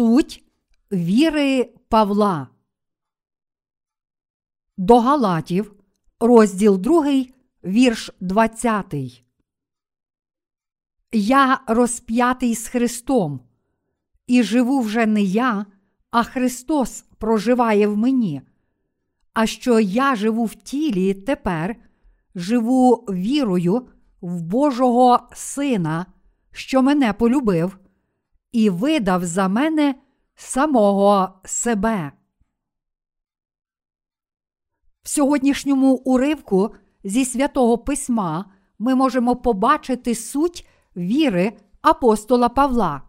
Суть віри Павла. До Галатів, розділ 2, вірш 20. Я розп'ятий з Христом, і живу вже не я, а Христос проживає в мені. А що я живу в тілі тепер, живу вірою в Божого Сина, що мене полюбив, і видав за мене самого себе. В сьогоднішньому уривку зі святого письма ми можемо побачити суть віри апостола Павла.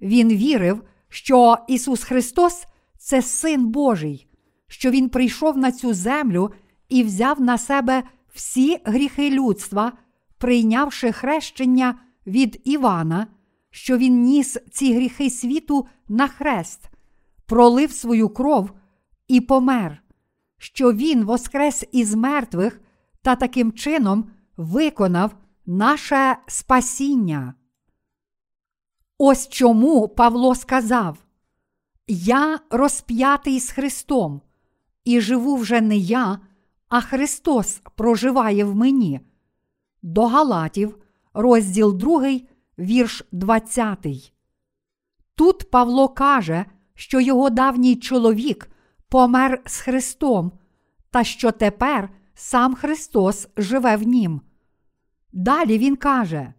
Він вірив, що Ісус Христос це Син Божий, що Він прийшов на цю землю і взяв на себе всі гріхи людства, прийнявши хрещення від Івана, що Він ніс ці гріхи світу на хрест, пролив свою кров і помер, що Він воскрес із мертвих та таким чином виконав наше спасіння. Ось чому Павло сказав: Я розп'ятий з Христом, і живу вже не я, а Христос проживає в мені. До Галатів, розділ 2, вірш 20. Тут Павло каже, що його давній чоловік помер з Христом, та що тепер сам Христос живе в нім. Далі він каже: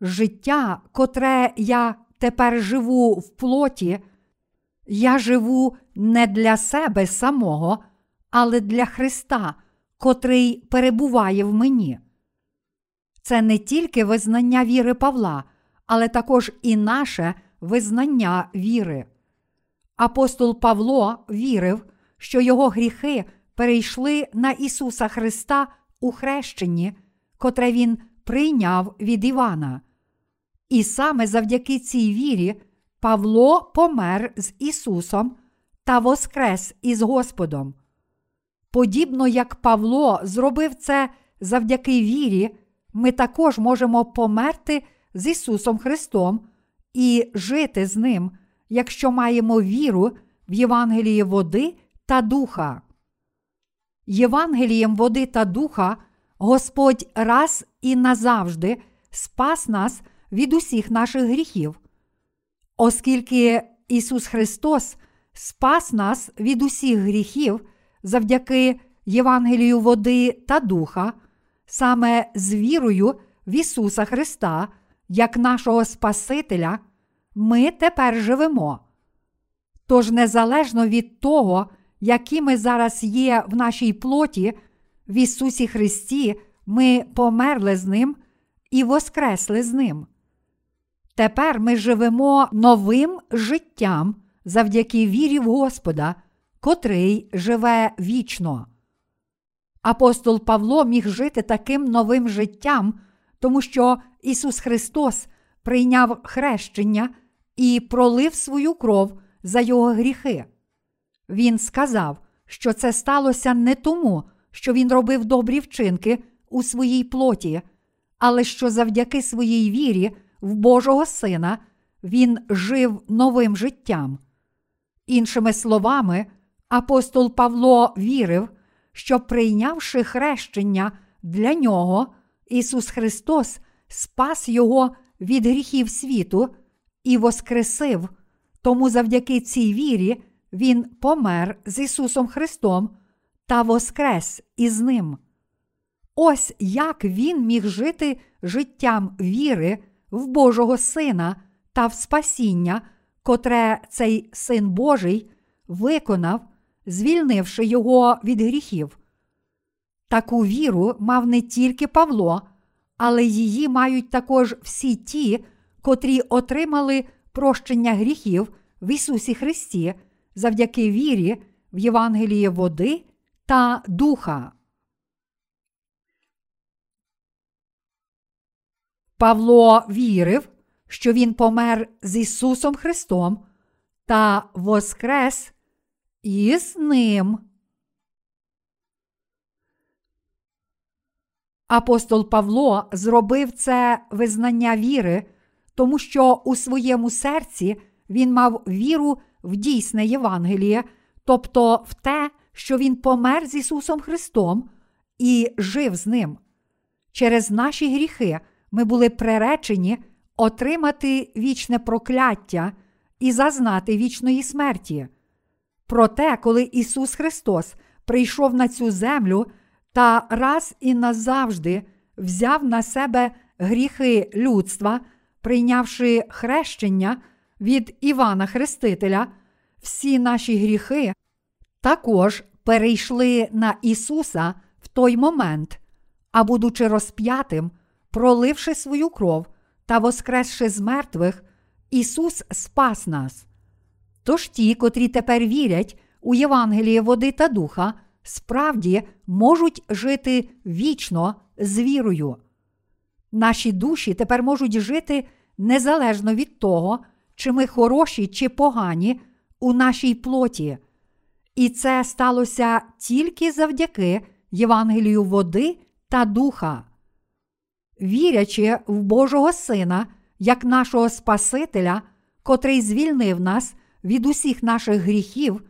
Життя, котре я тепер живу в плоті, я живу не для себе самого, але для Христа, котрий перебуває в мені. Це не тільки визнання віри Павла, але також і наше визнання віри. Апостол Павло вірив, що його гріхи перейшли на Ісуса Христа у хрещенні, котре Він прийняв від Івана. І саме завдяки цій вірі Павло помер з Ісусом та воскрес із Господом. Подібно як Павло зробив це завдяки вірі, ми також можемо померти з Ісусом Христом і жити з Ним, якщо маємо віру в Євангеліє води та духа. Євангелієм води та духа Господь раз і назавжди спас нас від усіх наших гріхів. Оскільки Ісус Христос спас нас від усіх гріхів завдяки Євангелію води та духа, саме з вірою в Ісуса Христа, як нашого Спасителя, ми тепер живемо. Тож, незалежно від того, які ми зараз є в нашій плоті, в Ісусі Христі ми померли з Ним і воскресли з Ним. Тепер ми живемо новим життям завдяки вірі в Господа, котрий живе вічно. Апостол Павло міг жити таким новим життям, тому що Ісус Христос прийняв хрещення і пролив свою кров за його гріхи. Він сказав, що це сталося не тому, що він робив добрі вчинки у своїй плоті, але що завдяки своїй вірі в Божого Сина він жив новим життям. Іншими словами, апостол Павло вірив, що прийнявши хрещення для нього, Ісус Христос спас Його від гріхів світу і воскресив, тому завдяки цій вірі Він помер з Ісусом Христом та воскрес із Ним. Ось як Він міг жити життям віри в Божого Сина та в спасіння, котре цей Син Божий виконав, звільнивши його від гріхів. Таку віру мав не тільки Павло, але її мають також всі ті, котрі отримали прощення гріхів в Ісусі Христі завдяки вірі в Євангеліє води та духа. Павло вірив, що Він помер з Ісусом Христом та воскрес із Ним. Апостол Павло зробив це визнання віри, тому що у своєму серці він мав віру в дійсне Євангеліє, тобто в те, що Він помер з Ісусом Христом і жив з Ним. Через наші гріхи ми були приречені отримати вічне прокляття і зазнати вічної смерті. Проте, коли Ісус Христос прийшов на цю землю та раз і назавжди взяв на себе гріхи людства, прийнявши хрещення від Івана Хрестителя, всі наші гріхи також перейшли на Ісуса в той момент, а будучи розп'ятим, проливши свою кров та воскресши з мертвих, Ісус спас нас. Тож ті, котрі тепер вірять у Євангеліє води та духа, справді можуть жити вічно з вірою. Наші душі тепер можуть жити незалежно від того, чи ми хороші чи погані у нашій плоті. І це сталося тільки завдяки Євангелію води та духа. Вірячи в Божого Сина як нашого Спасителя, котрий звільнив нас від усіх наших гріхів,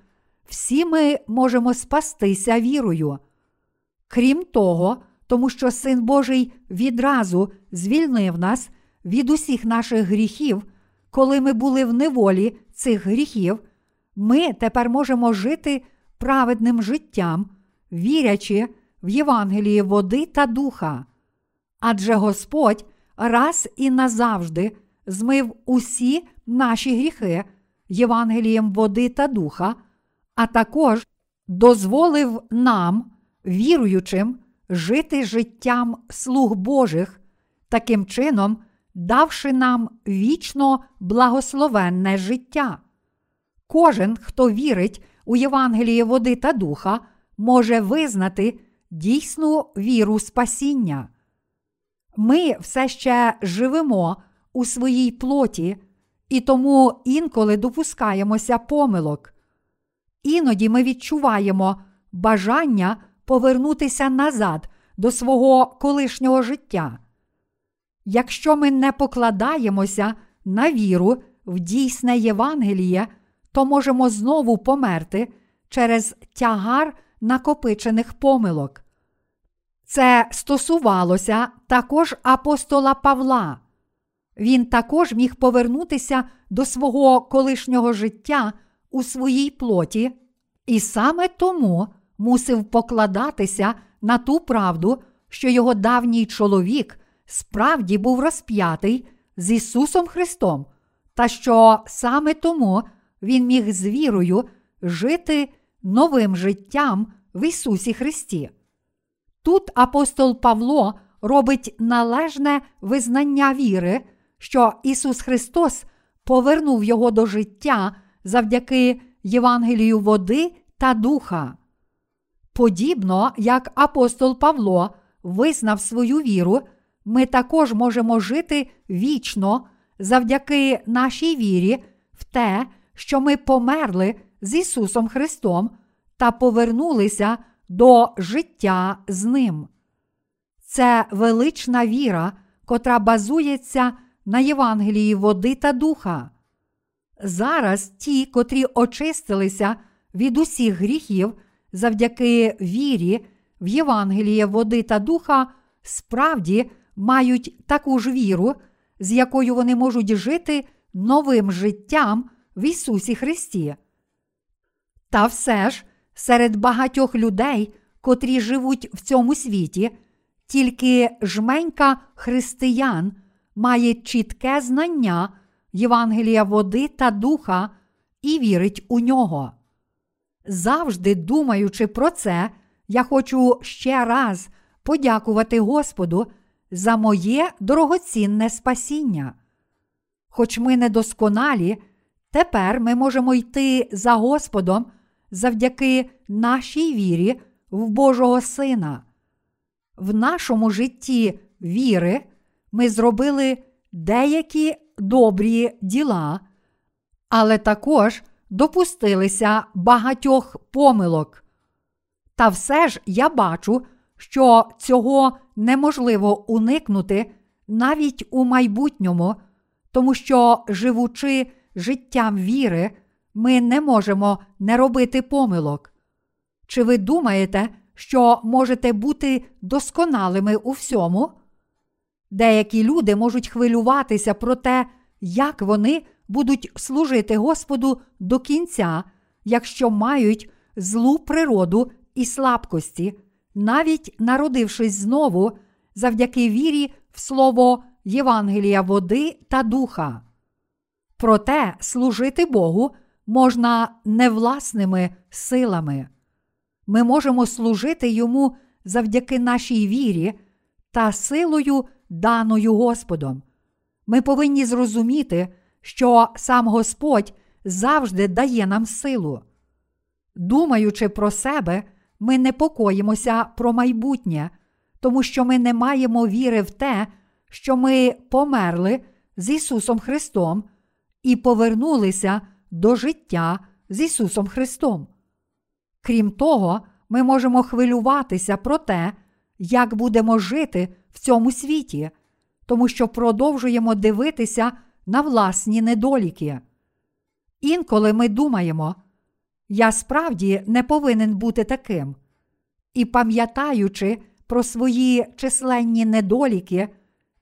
всі ми можемо спастися вірою. Крім того, тому що Син Божий відразу звільнив нас від усіх наших гріхів, коли ми були в неволі цих гріхів, ми тепер можемо жити праведним життям, вірячи в Євангеліє води та духа. Адже Господь раз і назавжди змив усі наші гріхи Євангелієм води та духа, а також дозволив нам, віруючим, жити життям слуг Божих, таким чином, давши нам вічно благословенне життя. Кожен, хто вірить у Євангеліє води та духа, може визнати дійсну віру спасіння. Ми все ще живемо у своїй плоті, і тому інколи допускаємося помилок. Іноді ми відчуваємо бажання повернутися назад до свого колишнього життя. Якщо ми не покладаємося на віру в дійсне Євангеліє, то можемо знову померти через тягар накопичених помилок. Це стосувалося також апостола Павла. Він також міг повернутися до свого колишнього життя у своїй плоті, і саме тому мусив покладатися на ту правду, що його давній чоловік справді був розп'ятий з Ісусом Христом, та що саме тому він міг з вірою жити новим життям в Ісусі Христі. Тут апостол Павло робить належне визнання віри, що Ісус Христос повернув його до життя завдяки Євангелію води та духа. Подібно як апостол Павло визнав свою віру, ми також можемо жити вічно завдяки нашій вірі в те, що ми померли з Ісусом Христом та повернулися до життя з Ним. Це велична віра, котра базується на Євангелії води та духа. Зараз ті, котрі очистилися від усіх гріхів завдяки вірі в Євангеліє води та духа, справді мають таку ж віру, з якою вони можуть жити новим життям в Ісусі Христі. Та все ж серед багатьох людей, котрі живуть в цьому світі, тільки жменька християн має чітке знання Євангелія води та духа і вірить у нього. Завжди думаючи про це, я хочу ще раз подякувати Господу за моє дорогоцінне спасіння. Хоч ми недосконалі, тепер ми можемо йти за Господом завдяки нашій вірі в Божого Сина. В нашому житті віри ми зробили деякі добрі діла, але також допустилися багатьох помилок. Та все ж я бачу, що цього неможливо уникнути навіть у майбутньому, тому що, живучи життям віри, ми не можемо не робити помилок. Чи ви думаєте, що можете бути досконалими у всьому? Деякі люди можуть хвилюватися про те, як вони будуть служити Господу до кінця, якщо мають злу природу і слабкості, навіть народившись знову завдяки вірі в слово Євангелія води та духа. Проте служити Богу можна не власними силами. Ми можемо служити Йому завдяки нашій вірі та силою, даною Господом. Ми повинні зрозуміти, що сам Господь завжди дає нам силу. Думаючи про себе, ми непокоїмося про майбутнє, тому що ми не маємо віри в те, що ми померли з Ісусом Христом і повернулися до життя з Ісусом Христом. Крім того, ми можемо хвилюватися про те, як будемо жити в цьому світі, тому що продовжуємо дивитися на власні недоліки. Інколи ми думаємо, я справді не повинен бути таким. І пам'ятаючи про свої численні недоліки,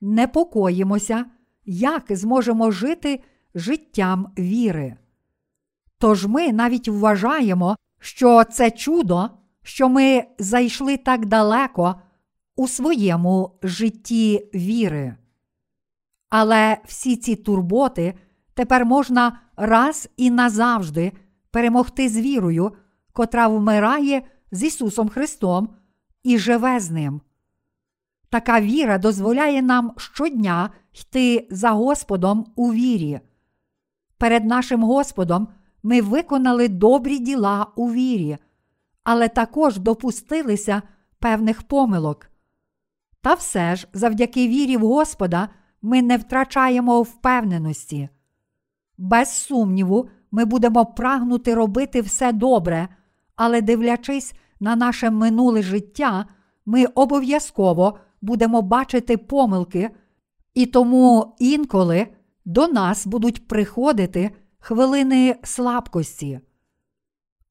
непокоїмося, як зможемо жити життям віри. Тож ми навіть вважаємо, що це чудо, що ми зайшли так далеко у своєму житті віри. Але всі ці турботи тепер можна раз і назавжди перемогти з вірою, котра вмирає з Ісусом Христом і живе з Ним. Така віра дозволяє нам щодня йти за Господом у вірі. Перед нашим Господом ми виконали добрі діла у вірі, але також допустилися певних помилок. Та все ж, завдяки вірі в Господа, ми не втрачаємо впевненості. Без сумніву, ми будемо прагнути робити все добре, але дивлячись на наше минуле життя, ми обов'язково будемо бачити помилки, і тому інколи до нас будуть приходити хвилини слабкості.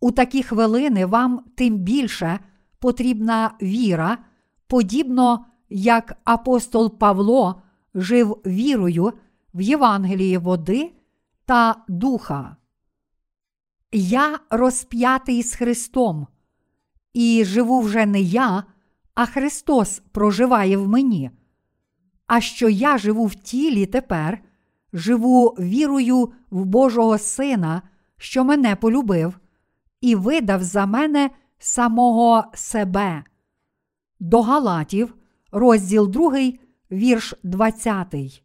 У такі хвилини вам тим більше потрібна віра, подібно як апостол Павло жив вірою в Євангелії води та духа. Я розп'ятий з Христом, і живу вже не я, а Христос проживає в мені. А що я живу в тілі тепер, живу вірою в Божого Сина, що мене полюбив, і видав за мене самого себе. До Галатів, розділ 2, вірш 20.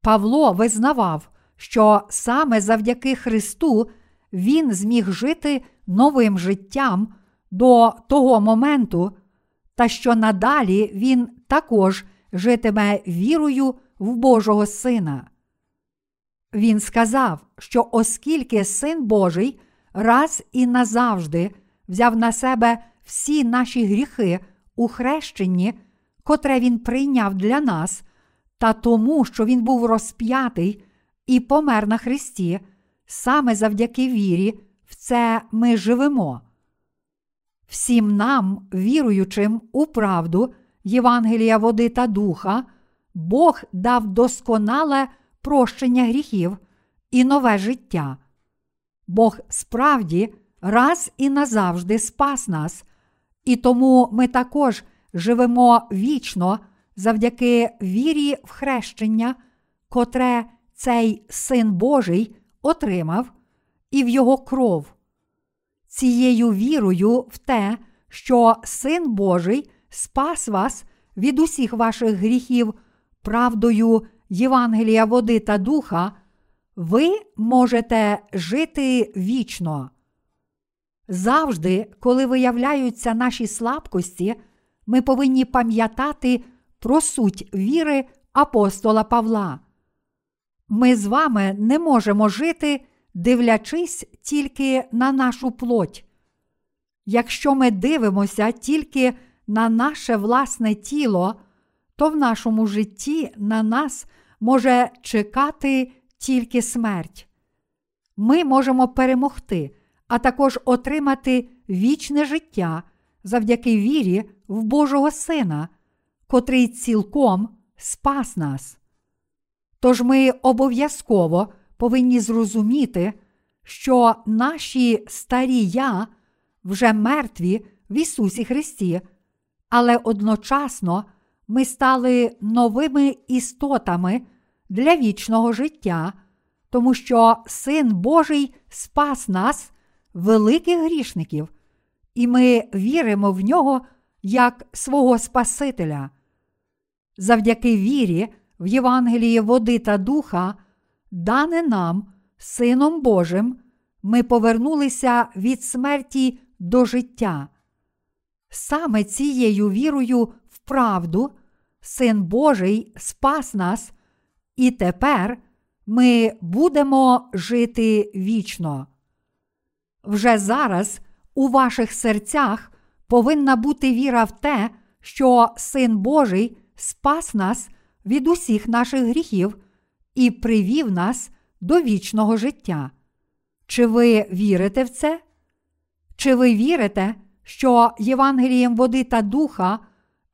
Павло визнавав, що саме завдяки Христу він зміг жити новим життям до того моменту, та що надалі він також житиме вірою в Божого Сина. Він сказав, що оскільки Син Божий раз і назавжди взяв на себе всі наші гріхи у хрещенні, котре Він прийняв для нас, та тому, що Він був розп'ятий і помер на Христі, саме завдяки вірі, в це ми живемо. Всім нам, віруючим у правду Євангелія води та духа, Бог дав досконале прощення гріхів і нове життя. Бог справді раз і назавжди спас нас, і тому ми також живемо вічно завдяки вірі в хрещення, котре цей Син Божий отримав, і в Його кров. Цією вірою в те, що Син Божий спас вас від усіх ваших гріхів правдою Євангелія води та духа, ви можете жити вічно. Завжди, коли виявляються наші слабкості, ми повинні пам'ятати про суть віри апостола Павла. Ми з вами не можемо жити, дивлячись тільки на нашу плоть. Якщо ми дивимося тільки на наше власне тіло, то в нашому житті на нас може чекати тільки смерть. Ми можемо перемогти, а також отримати вічне життя завдяки вірі в Божого Сина, котрий цілком спас нас. Тож ми обов'язково повинні зрозуміти, що наші старі я вже мертві в Ісусі Христі, але одночасно ми стали новими істотами для вічного життя, тому що Син Божий спас нас, великих грішників, і ми віримо в нього як свого Спасителя. Завдяки вірі в Євангеліє води та духа, дане нам, Сином Божим, ми повернулися від смерті до життя. Саме цією вірою в правду Син Божий спас нас, і тепер ми будемо жити вічно. Вже зараз у ваших серцях повинна бути віра в те, що Син Божий спас нас від усіх наших гріхів і привів нас до вічного життя. Чи ви вірите в це? Чи ви вірите, що Євангелієм води та духа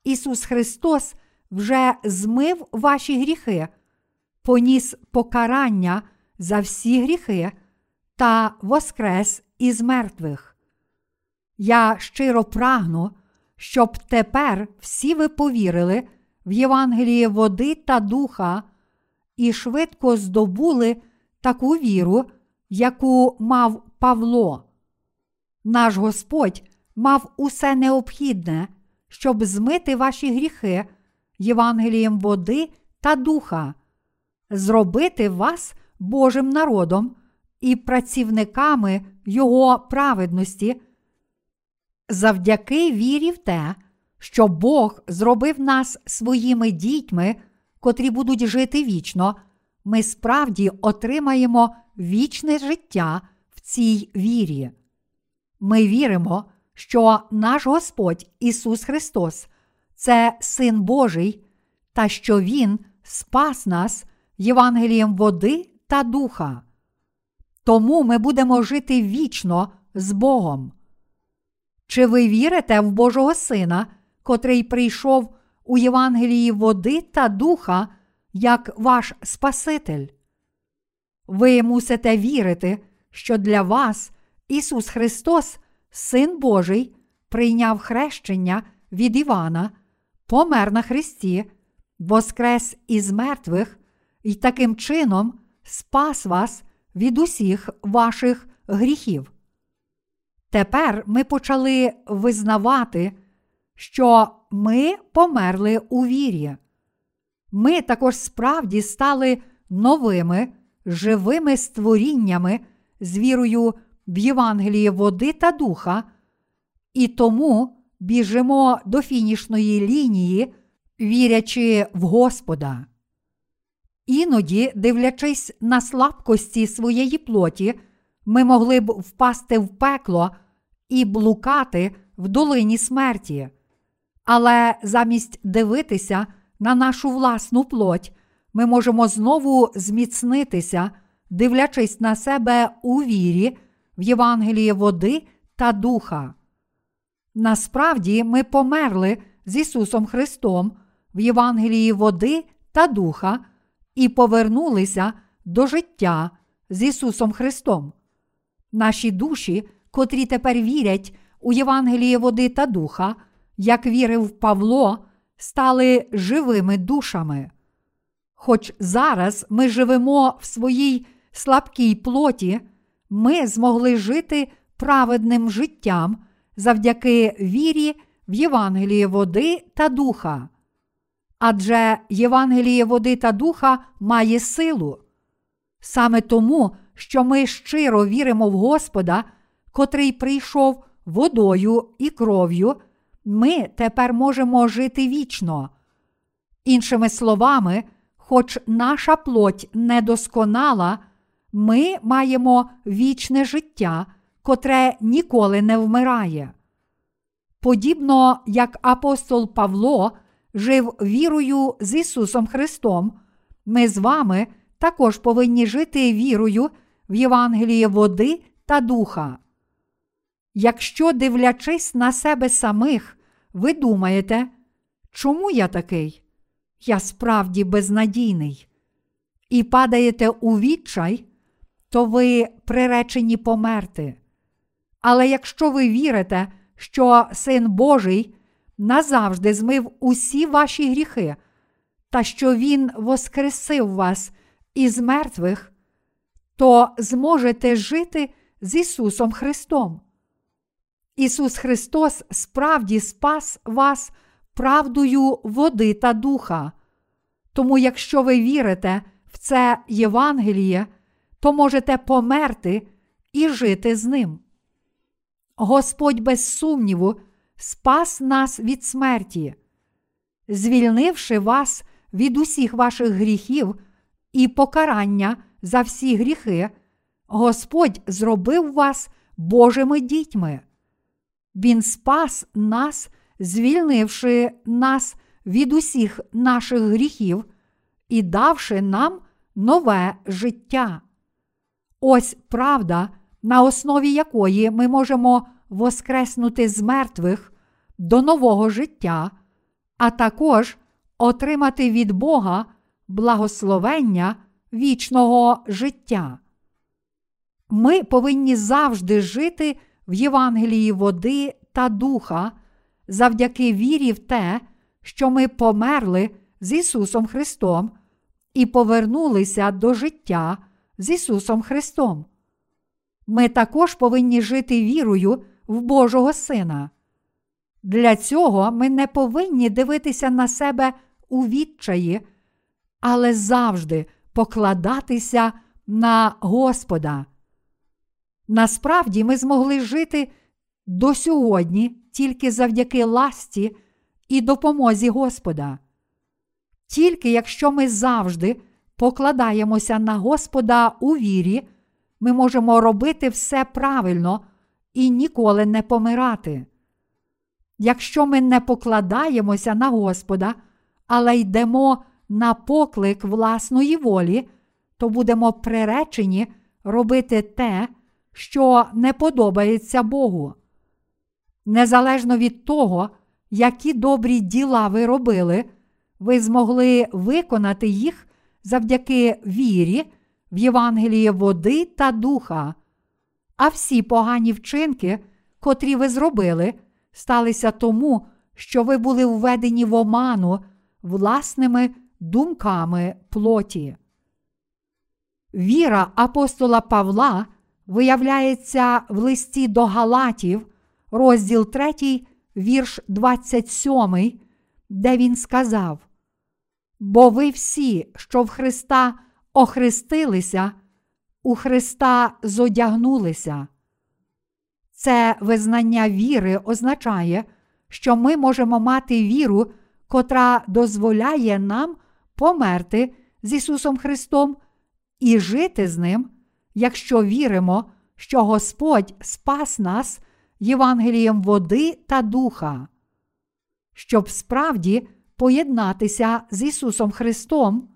Ісус Христос вже змив ваші гріхи, поніс покарання за всі гріхи та воскрес із мертвих? Я щиро прагну, щоб тепер всі ви повірили в Євангеліє води та духа і швидко здобули таку віру, яку мав Павло. Наш Господь мав усе необхідне, щоб змити ваші гріхи Євангелієм води та духа, зробити вас Божим народом і працівниками Його праведності. Завдяки вірі в те, що Бог зробив нас своїми дітьми, котрі будуть жити вічно, ми справді отримаємо вічне життя в цій вірі. Ми віримо, що наш Господь Ісус Христос це Син Божий, та що Він спас нас Євангелієм води та духа. Тому ми будемо жити вічно з Богом. Чи ви вірите в Божого Сина, котрий прийшов у Євангелії води та духа як ваш Спаситель? Ви мусите вірити, що для вас Ісус Христос, Син Божий, прийняв хрещення від Івана, помер на Христі, воскрес із мертвих і таким чином спас вас від усіх ваших гріхів. Тепер ми почали визнавати, що ми померли у вірі. Ми також справді стали новими живими створіннями з вірою в Євангеліє води та духа, і тому біжимо до фінішної лінії, вірячи в Господа. Іноді, дивлячись на слабкості своєї плоті, ми могли б впасти в пекло і блукати в долині смерті. Але замість дивитися на нашу власну плоть, ми можемо знову зміцнитися, дивлячись на себе у вірі, в Євангелії води та духа. Насправді ми померли з Ісусом Христом в Євангелії води та духа і повернулися до життя з Ісусом Христом. Наші душі, котрі тепер вірять у Євангеліє води та духа, як вірив Павло, стали живими душами. Хоч зараз ми живемо в своїй слабкій плоті, ми змогли жити праведним життям завдяки вірі в Євангеліє води та духа. Адже Євангеліє води та духа має силу. Саме тому, що ми щиро віримо в Господа, котрий прийшов водою і кров'ю, ми тепер можемо жити вічно. Іншими словами, хоч наша плоть недосконала, ми маємо вічне життя, котре ніколи не вмирає. Подібно як апостол Павло жив вірою з Ісусом Христом, ми з вами також повинні жити вірою в Євангеліє води та духа. Якщо, дивлячись на себе самих, ви думаєте, чому я такий? Я справді безнадійний, і падаєте у відчай, то ви приречені померти. Але якщо ви вірите, що Син Божий назавжди змив усі ваші гріхи, та що Він воскресив вас із мертвих, то зможете жити з Ісусом Христом. Ісус Христос справді спас вас правдою води та духа. Тому, якщо ви вірите в це Євангеліє, то можете померти і жити з ним. Господь, без сумніву, спас нас від смерті, звільнивши вас від усіх ваших гріхів і покарання за всі гріхи, Господь зробив вас Божими дітьми. Він спас нас, звільнивши нас від усіх наших гріхів і давши нам нове життя. Ось правда, на основі якої ми можемо воскреснути з мертвих до нового життя, а також отримати від Бога благословення вічного життя. Ми повинні завжди жити в Євангелії води та духа завдяки вірі в те, що ми померли з Ісусом Христом і повернулися до життя з Ісусом Христом. Ми також повинні жити вірою в Божого Сина. Для цього ми не повинні дивитися на себе у відчаї, але завжди покладатися на Господа. Насправді ми змогли жити до сьогодні тільки завдяки ласті і допомозі Господа. Тільки якщо ми завжди покладаємося на Господа у вірі, ми можемо робити все правильно і ніколи не помирати. Якщо ми не покладаємося на Господа, але йдемо на поклик власної волі, то будемо приречені робити те, що не подобається Богу. Незалежно від того, які добрі діла ви робили, ви змогли виконати їх завдяки вірі в Євангеліє води та духа, а всі погані вчинки, котрі ви зробили, сталися тому, що ви були введені в оману власними думками плоті. Віра апостола Павла виявляється в листі до Галатів, розділ 3, вірш 27, де він сказав: Бо ви всі, що в Христа охрестилися, у Христа зодягнулися. Це визнання віри означає, що ми можемо мати віру, котра дозволяє нам померти з Ісусом Христом і жити з Ним, якщо віримо, що Господь спас нас Євангелієм води та духа. Щоб справді поєднатися з Ісусом Христом,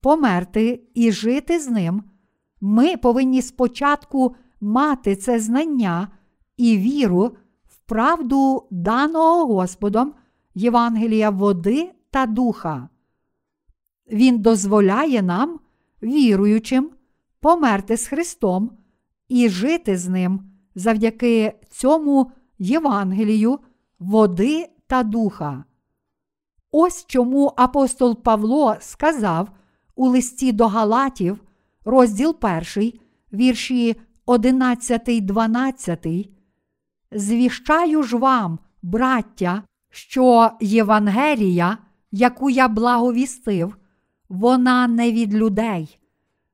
померти і жити з Ним, ми повинні спочатку мати це знання і віру в правду даного Господом Євангелія води та духа. Він дозволяє нам, віруючим, померти з Христом і жити з Ним завдяки цьому Євангелію, води та духа. Ось чому апостол Павло сказав у листі до Галатів, розділ 1, вірші 11, 12. Звіщаю ж вам, браття, що Євангелія, яку я благовістив, вона не від людей,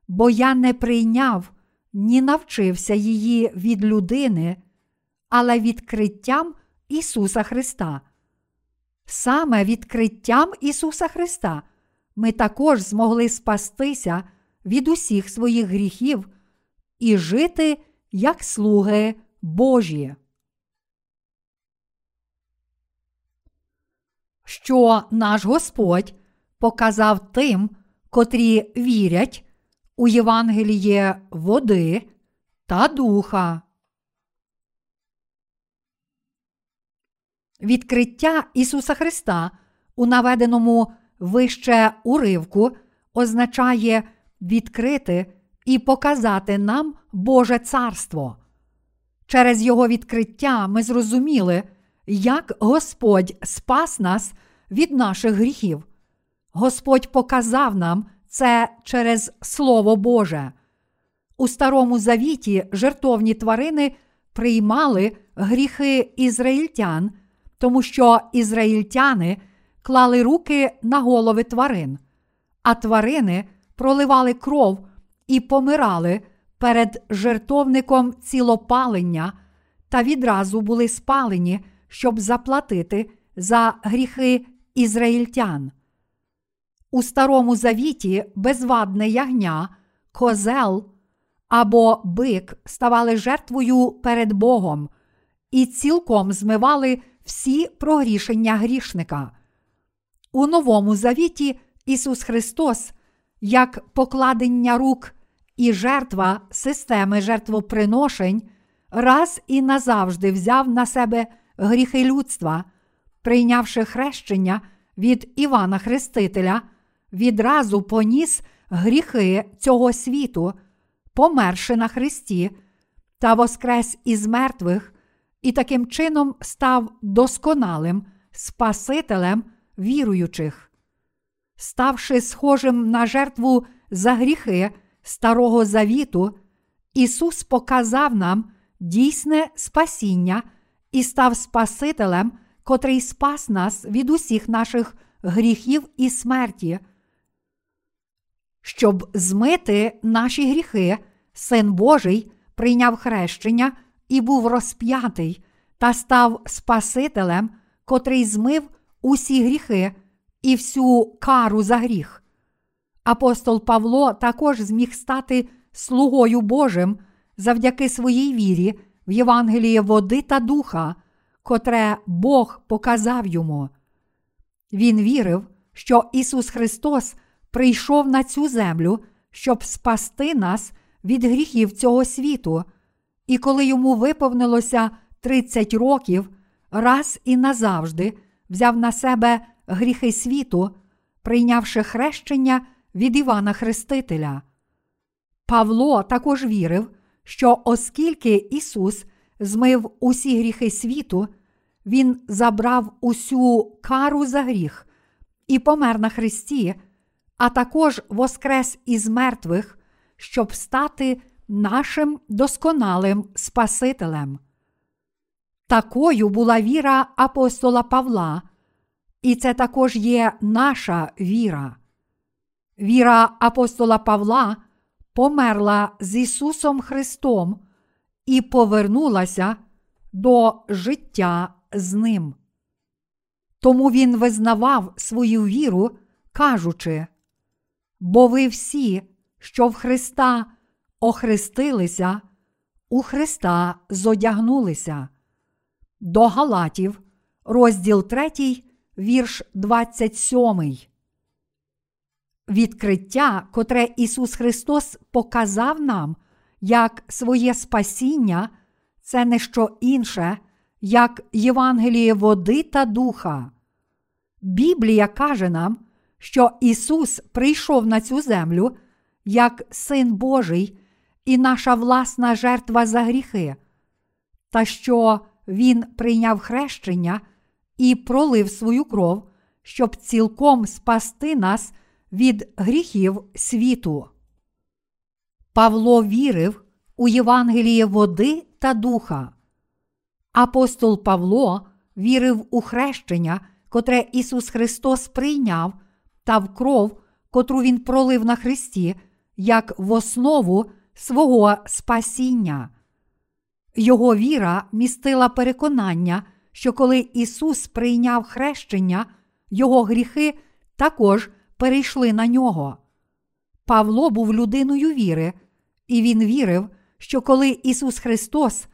бо я не прийняв ні навчився її від людини, але відкриттям Ісуса Христа. Саме відкриттям Ісуса Христа ми також змогли спастися від усіх своїх гріхів і жити як слуги Божі. Що наш Господь показав тим, котрі вірять у Євангелії води та духа. Відкриття Ісуса Христа у наведеному вище уривку означає відкрити і показати нам Боже Царство. Через Його відкриття ми зрозуміли, як Господь спас нас від наших гріхів. Господь показав нам це через Слово Боже. У Старому Завіті жертовні тварини приймали гріхи ізраїльтян, тому що ізраїльтяни клали руки на голови тварин, а тварини проливали кров і помирали перед жертовником цілопалення та відразу були спалені, щоб заплатити за гріхи ізраїльтян. У Старому Завіті безвадне ягня, козел або бик ставали жертвою перед Богом і цілком змивали всі прогрішення грішника. У Новому Завіті Ісус Христос, як покладення рук і жертва системи жертвоприношень, раз і назавжди взяв на себе гріхи людства, прийнявши хрещення від Івана Хрестителя, відразу поніс гріхи цього світу, померши на Христі, та воскрес із мертвих, і таким чином став досконалим Спасителем віруючих. Ставши схожим на жертву за гріхи Старого Завіту, Ісус показав нам дійсне спасіння і став Спасителем, котрий спас нас від усіх наших гріхів і смерті. Щоб змити наші гріхи, Син Божий прийняв хрещення і був розп'ятий та став Спасителем, котрий змив усі гріхи і всю кару за гріх. Апостол Павло також зміг стати слугою Божим завдяки своїй вірі в Євангеліє води та духа, котре Бог показав йому. Він вірив, що Ісус Христос прийшов на цю землю, щоб спасти нас від гріхів цього світу, і коли йому виповнилося 30 років, раз і назавжди взяв на себе гріхи світу, прийнявши хрещення від Івана Хрестителя. Павло також вірив, що оскільки Ісус змив усі гріхи світу, Він забрав усю кару за гріх і помер на Христі, а також воскрес із мертвих, щоб стати нашим досконалим Спасителем. Такою була віра апостола Павла, і це також є наша віра. Віра апостола Павла померла з Ісусом Христом і повернулася до життя з Ним. Тому він визнавав свою віру, кажучи: Бо ви всі, що в Христа охрестилися, у Христа зодягнулися. До Галатів, розділ 3, вірш 27. Відкриття, котре Ісус Христос показав нам як своє спасіння, це не що інше, як Євангеліє води та духа. Біблія каже нам, що Ісус прийшов на цю землю як Син Божий і наша власна жертва за гріхи, та що Він прийняв хрещення і пролив свою кров, щоб цілком спасти нас від гріхів світу. Павло вірив у Євангеліє води та духа. Апостол Павло вірив у хрещення, котре Ісус Христос прийняв, та в кров, котру Він пролив на Христі, як в основу свого спасіння. Його віра містила переконання, що коли Ісус прийняв хрещення, Його гріхи також перейшли на нього. Павло був людиною віри, і він вірив, що коли Ісус Христос,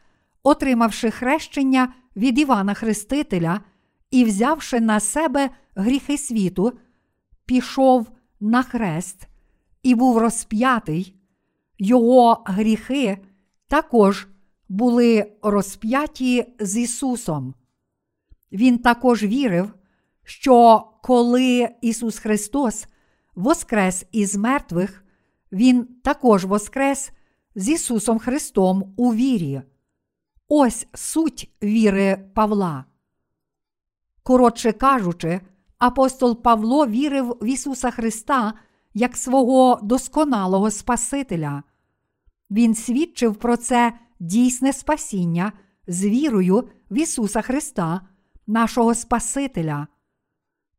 отримавши хрещення від Івана Хрестителя і взявши на себе гріхи світу, пішов на хрест і був розп'ятий, його гріхи також були розп'яті з Ісусом. Він також вірив, що коли Ісус Христос воскрес із мертвих, Він також воскрес з Ісусом Христом у вірі. Ось суть віри Павла. Коротше кажучи, апостол Павло вірив в Ісуса Христа як свого досконалого Спасителя. Він свідчив про це дійсне спасіння з вірою в Ісуса Христа, нашого Спасителя.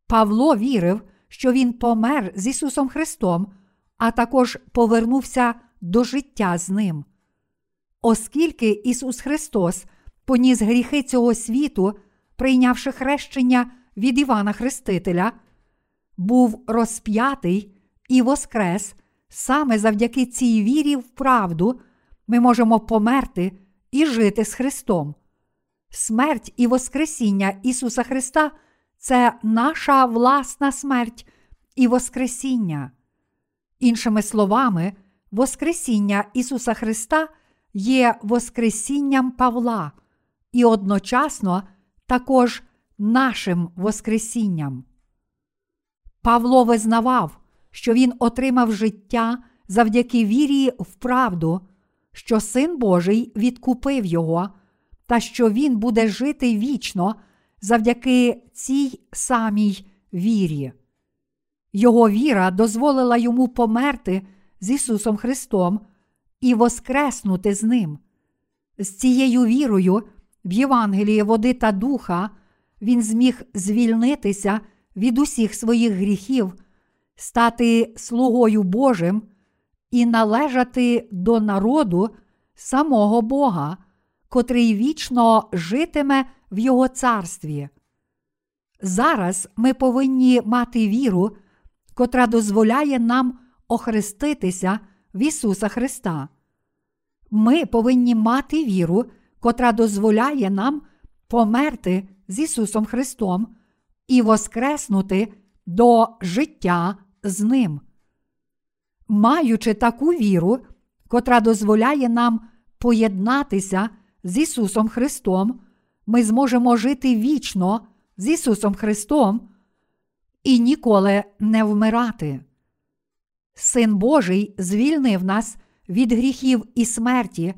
Павло вірив, що Він помер з Ісусом Христом, а також повернувся до життя з Ним. Оскільки Ісус Христос поніс гріхи цього світу, прийнявши хрещення від Івана Хрестителя, був розп'ятий і воскрес саме завдяки цій вірі в правду, ми можемо померти і жити з Христом. Смерть і Воскресіння Ісуса Христа це наша власна смерть і Воскресіння. Іншими словами, Воскресіння Ісуса Христа є Воскресінням Павла і одночасно також нашим Воскресінням. Павло визнавав, що він отримав життя завдяки вірі в правду, що Син Божий відкупив його, та що Він буде жити вічно завдяки цій самій вірі. Його віра дозволила йому померти з Ісусом Христом і воскреснути з Ним. З цією вірою в Євангелії води та духа він зміг звільнитися від усіх своїх гріхів, стати слугою Божим і належати до народу самого Бога, котрий вічно житиме в Його царстві. Зараз ми повинні мати віру, котра дозволяє нам охреститися в Ісуса Христа. Ми повинні мати віру, котра дозволяє нам померти з Ісусом Христом і воскреснути до життя з Ним. Маючи таку віру, котра дозволяє нам поєднатися з Ісусом Христом, ми зможемо жити вічно з Ісусом Христом і ніколи не вмирати. Син Божий звільнив нас від гріхів і смерті,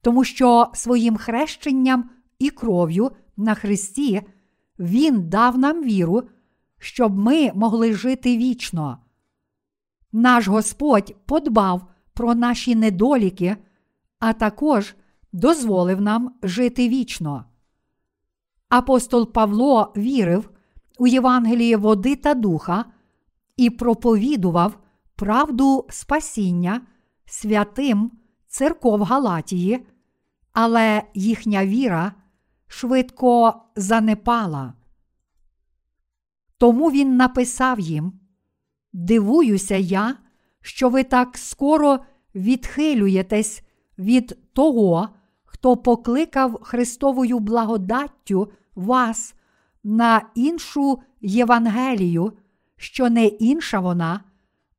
тому що своїм хрещенням і кров'ю на Христі Він дав нам віру, щоб ми могли жити вічно. Наш Господь подбав про наші недоліки, а також дозволив нам жити вічно. Апостол Павло вірив у Євангеліє води та духа і проповідував правду спасіння святим церков Галатії, але їхня віра швидко занепала. Тому він написав їм: Дивуюся я, що ви так скоро відхилюєтесь від того, хто покликав Христовою благодаттю вас на іншу Євангелію, що не інша вона,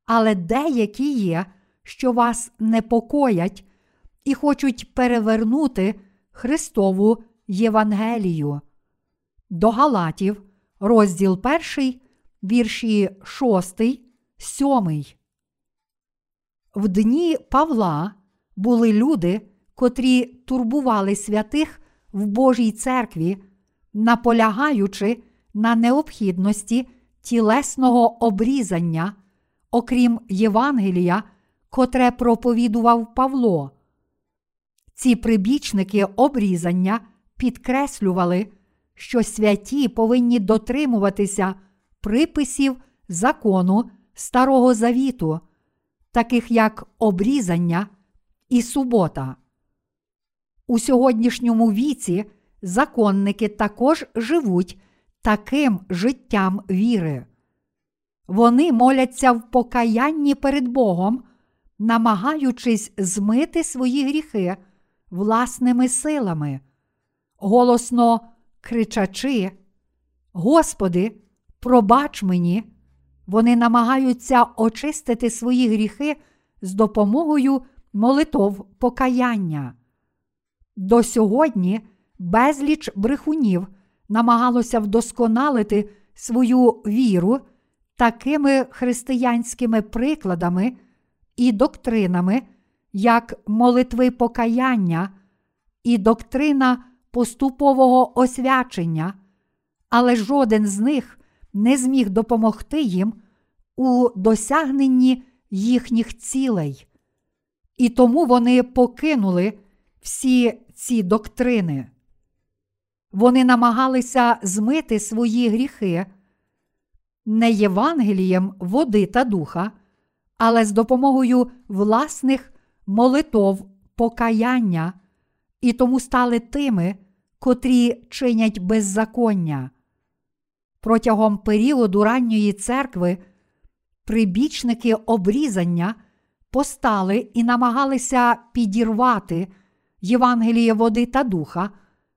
але деякі є, що вас непокоять і хочуть перевернути Христову Євангелію. До Галатів, розділ 1, вірші 6, 7. В дні Павла були люди, котрі турбували святих в Божій церкві, наполягаючи на необхідності тілесного обрізання, окрім Євангелія, котре проповідував Павло. Ці прибічники обрізання підкреслювали, що святі повинні дотримуватися приписів закону Старого Завіту, таких як обрізання і субота. У сьогоднішньому віці законники також живуть таким життям віри. Вони моляться в покаянні перед Богом, намагаючись змити свої гріхи власними силами, голосно кричачи: Господи, пробач мені, Вони намагаються очистити свої гріхи з допомогою молитов покаяння. До сьогодні безліч брехунів намагалося вдосконалити свою віру такими християнськими прикладами і доктринами, як молитви покаяння і доктрина поступового освячення, але жоден з них не зміг допомогти їм у досягненні їхніх цілей. І тому вони покинули всі ці доктрини. Вони намагалися змити свої гріхи не Євангелієм води та духа, але з допомогою власних молитов покаяння, і тому стали тими, котрі чинять беззаконня. Протягом періоду ранньої церкви прибічники обрізання постали і намагалися підірвати Євангеліє води та духа,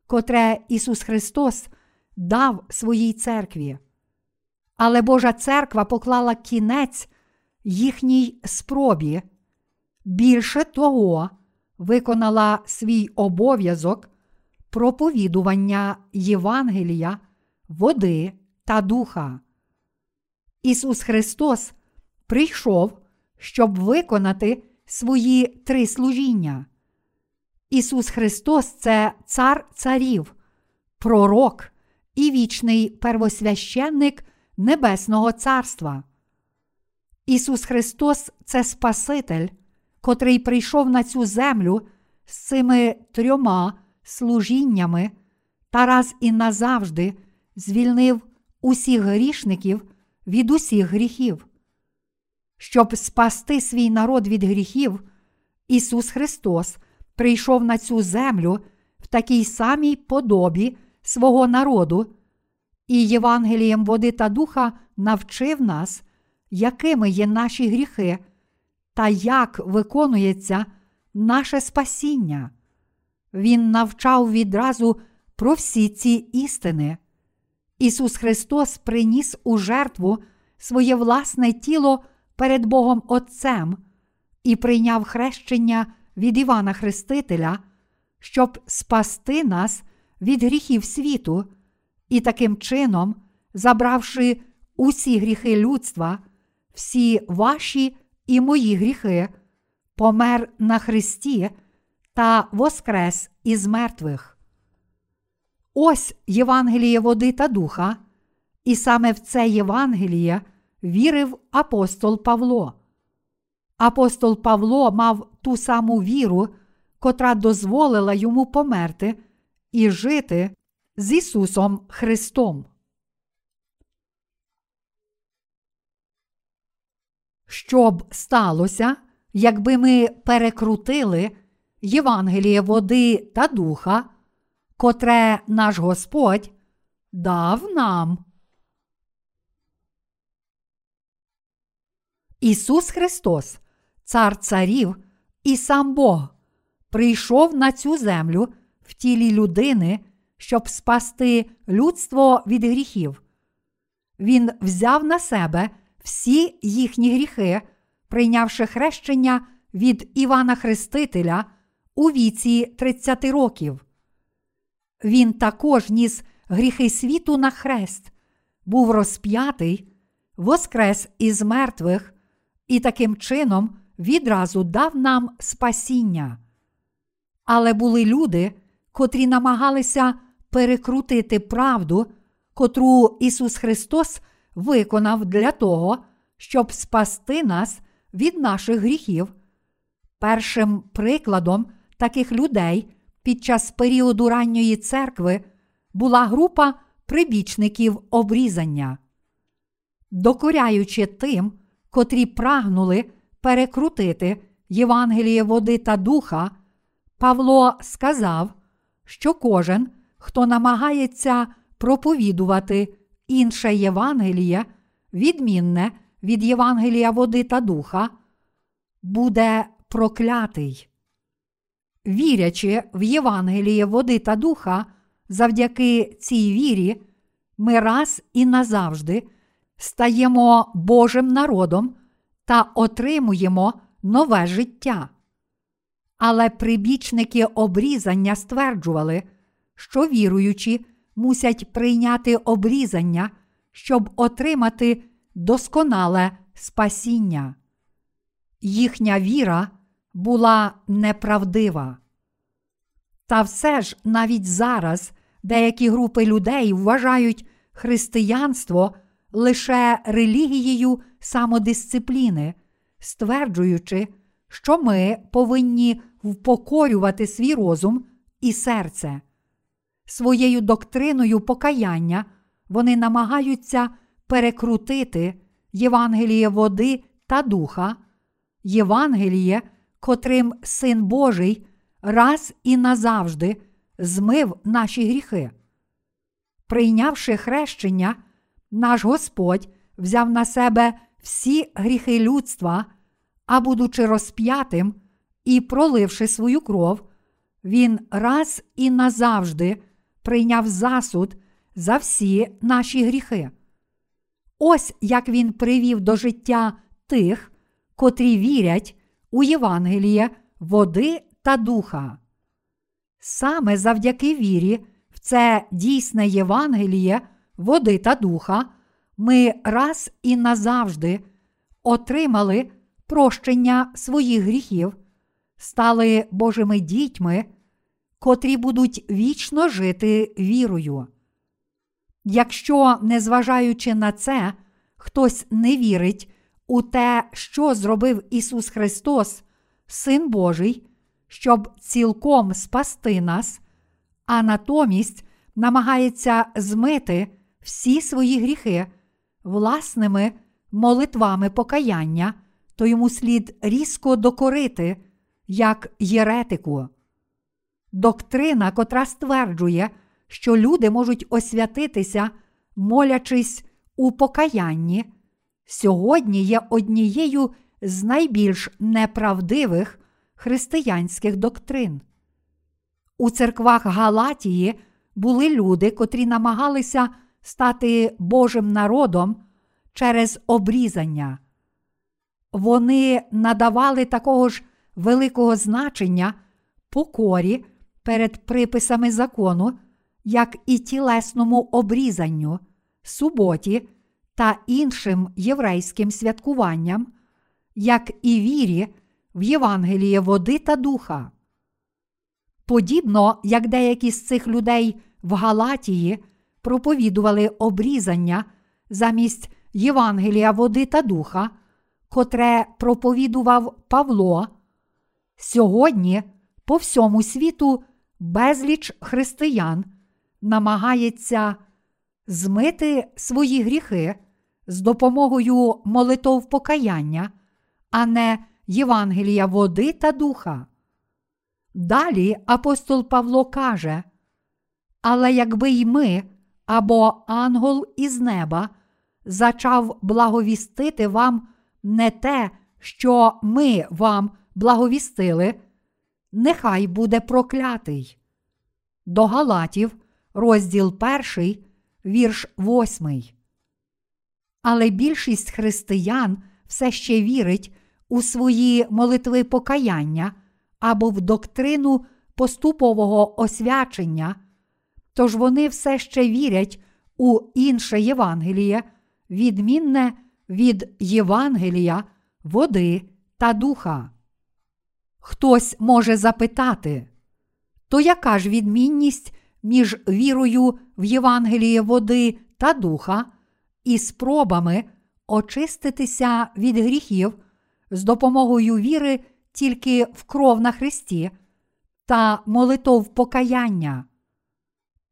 котре Ісус Христос дав своїй церкві. Але Божа церква поклала кінець їхній спробі. Більше того, виконала свій обов'язок проповідування Євангелія, води та духа. Ісус Христос прийшов, щоб виконати свої три служіння. Ісус Христос це Цар Царів, Пророк і вічний первосвященник Небесного Царства. Ісус Христос це Спаситель, котрий прийшов на цю землю з цими трьома служіннями та раз і назавжди звільнив усіх грішників від усіх гріхів. Щоб спасти свій народ від гріхів, Ісус Христос прийшов на цю землю в такій самій подобі свого народу, і Євангелієм води та духа навчив нас, якими є наші гріхи, та як виконується наше спасіння. Він навчав відразу про всі ці істини. Ісус Христос приніс у жертву своє власне тіло перед Богом Отцем і прийняв хрещення від Івана Хрестителя, щоб спасти нас від гріхів світу, і таким чином, забравши усі гріхи людства, всі ваші і мої гріхи, помер на Христі та воскрес із мертвих. Ось Євангеліє води та духа, і саме в це Євангеліє вірив апостол Павло. Апостол Павло мав ту саму віру, котра дозволила йому померти і жити з Ісусом Христом. Що б сталося, якби ми перекрутили Євангеліє води та духа, котре наш Господь дав нам? Ісус Христос, Цар Царів і сам Бог, прийшов на цю землю в тілі людини, щоб спасти людство від гріхів. Він взяв на себе всі їхні гріхи, прийнявши хрещення від Івана Хрестителя у віці 30 років. Він також ніс гріхи світу на хрест, був розп'ятий, воскрес із мертвих і таким чином відразу дав нам спасіння. Але були люди, котрі намагалися перекрутити правду, котру Ісус Христос виконав для того, щоб спасти нас від наших гріхів. Першим прикладом таких людей під час періоду ранньої церкви була група прибічників обрізання. Докоряючи тим, котрі прагнули перекрутити Євангеліє води та духа, Павло сказав, що кожен, хто намагається проповідувати інше Євангеліє, відмінне від Євангелія води та духа, буде проклятий. Вірячи в Євангеліє води та духа, завдяки цій вірі, ми раз і назавжди стаємо Божим народом та отримуємо нове життя. Але прибічники обрізання стверджували, що віруючі мусять прийняти обрізання, щоб отримати досконале спасіння. Їхня віра була неправдива. Та все ж навіть зараз деякі групи людей вважають християнство лише релігією самодисципліни, стверджуючи, що ми повинні впокорювати свій розум і серце. Своєю доктриною покаяння вони намагаються перекрутити Євангеліє води та духа, Євангеліє, котрим Син Божий раз і назавжди змив наші гріхи. Прийнявши хрещення, наш Господь взяв на себе всі гріхи людства, а будучи розп'ятим і проливши свою кров, Він раз і назавжди прийняв засуд за всі наші гріхи. Ось як він привів до життя тих, котрі вірять у Євангеліє води та духа. Саме завдяки вірі в це дійсне Євангеліє води та духа, ми раз і назавжди отримали прощення своїх гріхів, стали Божими дітьми, котрі будуть вічно жити вірою. Якщо, незважаючи на це, хтось не вірить у те, що зробив Ісус Христос, Син Божий, щоб цілком спасти нас, а натомість намагається змити всі свої гріхи власними молитвами покаяння, то йому слід різко докорити, як єретику. Доктрина, котра стверджує, що люди можуть освятитися, молячись у покаянні, сьогодні є однією з найбільш неправдивих християнських доктрин. У церквах Галатії були люди, котрі намагалися стати Божим народом через обрізання. Вони надавали такого ж великого значення покорі перед приписами закону, як і тілесному обрізанню, суботі та іншим єврейським святкуванням, як і вірі в Євангеліє води та духа. Подібно як деякі з цих людей в Галатії проповідували обрізання замість Євангелія води та духа, котре проповідував Павло. Сьогодні по всьому світу безліч християн намагається змити свої гріхи з допомогою молитов покаяння, а не Євангелія води та духа. Далі апостол Павло каже: Але якби й ми або ангел із неба зачав благовістити вам не те, що ми вам благовістили, нехай буде проклятий. До Галатів, розділ 1, вірш 8. Але більшість християн все ще вірить у свої молитви покаяння або в доктрину поступового освячення, тож вони все ще вірять у інше Євангеліє, відмінне від Євангелія, води та духа. Хтось може запитати, то яка ж відмінність між вірою в Євангеліє води та духа і спробами очиститися від гріхів з допомогою віри тільки в кров на Христі та молитов покаяння?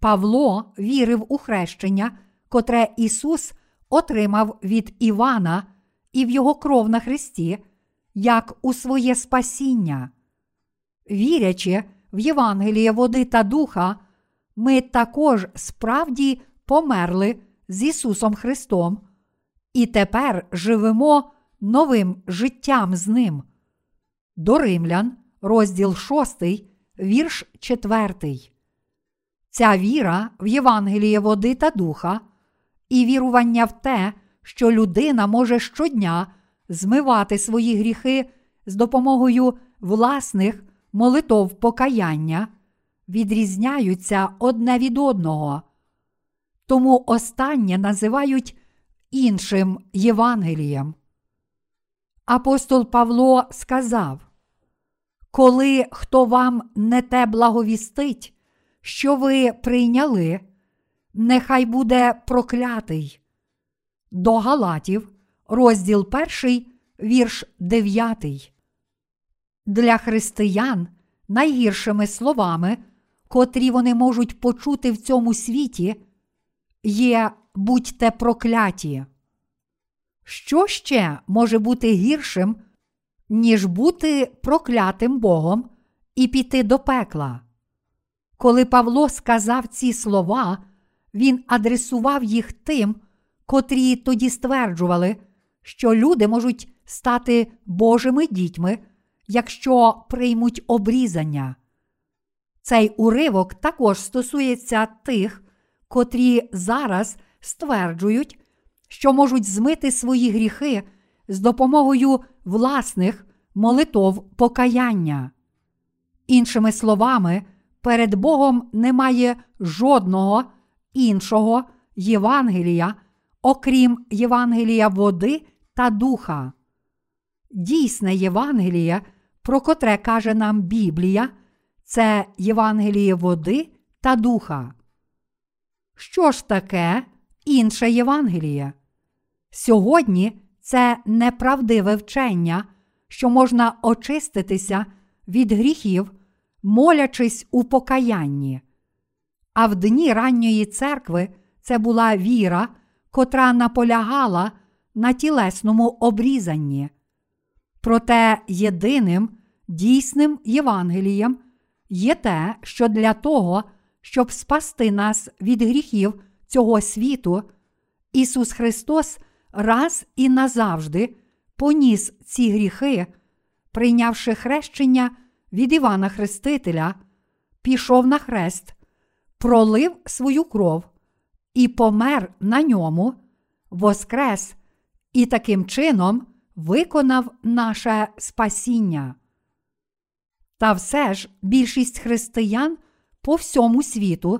Павло вірив у хрещення, котре Ісус отримав від Івана і в його кров на Христі, як у своє спасіння. Вірячи в Євангеліє води та духа, ми також справді померли з Ісусом Христом і тепер живемо новим життям з Ним. До Римлян, розділ 6, вірш 4. Ця віра в Євангеліє води та духа і вірування в те, що людина може щодня змивати свої гріхи з допомогою власних молитов покаяння, відрізняються одне від одного. Тому останнє називають іншим Євангелієм. Апостол Павло сказав: Коли хто вам не те благовістить, що ви прийняли, нехай буде проклятий. До Галатів, розділ 1, вірш 9. Для християн найгіршими словами, котрі вони можуть почути в цьому світі, є будьте прокляті. Що ще може бути гіршим, ніж бути проклятим Богом і піти до пекла? Коли Павло сказав ці слова, він адресував їх тим, котрі тоді стверджували, що люди можуть стати Божими дітьми, якщо приймуть обрізання. Цей уривок також стосується тих, котрі зараз стверджують, що можуть змити свої гріхи з допомогою власних молитов покаяння. Іншими словами, перед Богом немає жодного іншого Євангелія, окрім Євангелія води та духа. Дійсне Євангеліє, про котре каже нам Біблія, це Євангеліє води та духа. Що ж таке інше Євангеліє? Сьогодні це неправдиве вчення, що можна очиститися від гріхів, молячись у покаянні. А в дні ранньої церкви це була віра, котра наполягала на тілесному обрізанні. Проте єдиним дійсним Євангелієм є те, що для того, щоб спасти нас від гріхів цього світу, Ісус Христос раз і назавжди поніс ці гріхи, прийнявши хрещення від Івана Хрестителя, пішов на хрест, пролив свою кров і помер на ньому, воскрес і таким чином виконав наше спасіння. Та все ж більшість християн по всьому світу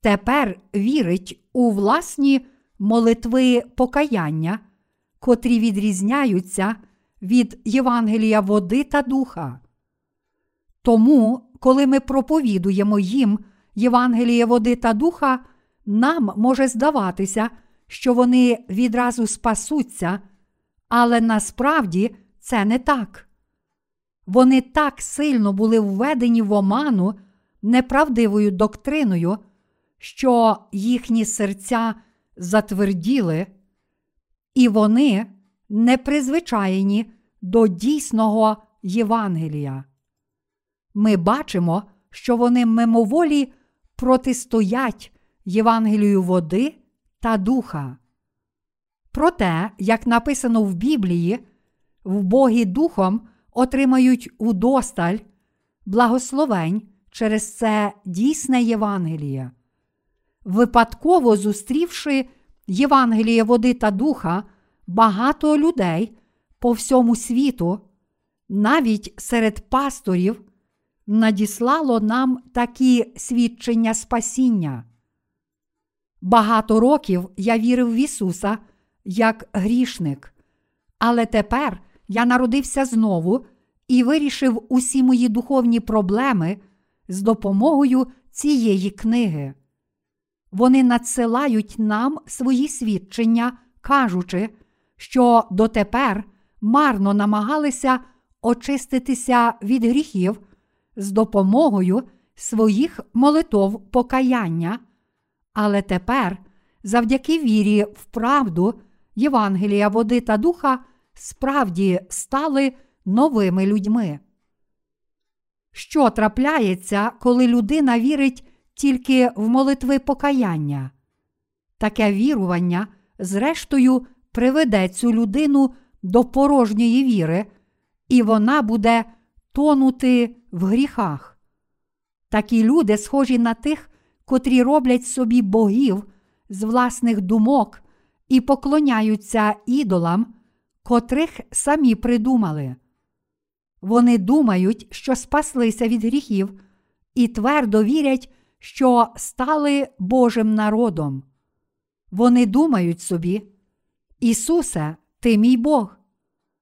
тепер вірить у власні молитви покаяння, котрі відрізняються від Євангелія води та духа. Тому, коли ми проповідуємо їм Євангеліє води та духа, нам може здаватися, що вони відразу спасуться, але насправді це не так. Вони так сильно були введені в оману неправдивою доктриною, що їхні серця затверділи, і вони не призвичаєні до дійсного Євангелія. Ми бачимо, що вони мимоволі протистоять Євангелію води та духа. Проте, як написано в Біблії, в Богі Духом отримають удосталь благословень через це дійсне Євангеліє. Випадково зустрівши Євангеліє води та духа, багато людей по всьому світу, навіть серед пасторів, надіслало нам такі свідчення спасіння. Багато років я вірив в Ісуса як грішник, але тепер я народився знову і вирішив усі мої духовні проблеми з допомогою цієї книги. Вони надсилають нам свої свідчення, кажучи, що дотепер марно намагалися очиститися від гріхів з допомогою своїх молитов покаяння, але тепер, завдяки вірі в правду Євангелія води та духа, справді стали новими людьми. Що трапляється, коли людина вірить тільки в молитви покаяння? Таке вірування, зрештою, приведе цю людину до порожньої віри, і вона буде тонути в гріхах. Такі люди схожі на тих, котрі роблять собі богів з власних думок і поклоняються ідолам, котрих самі придумали. Вони думають, що спаслися від гріхів, і твердо вірять, що стали Божим народом. Вони думають собі, Ісусе, ти мій Бог.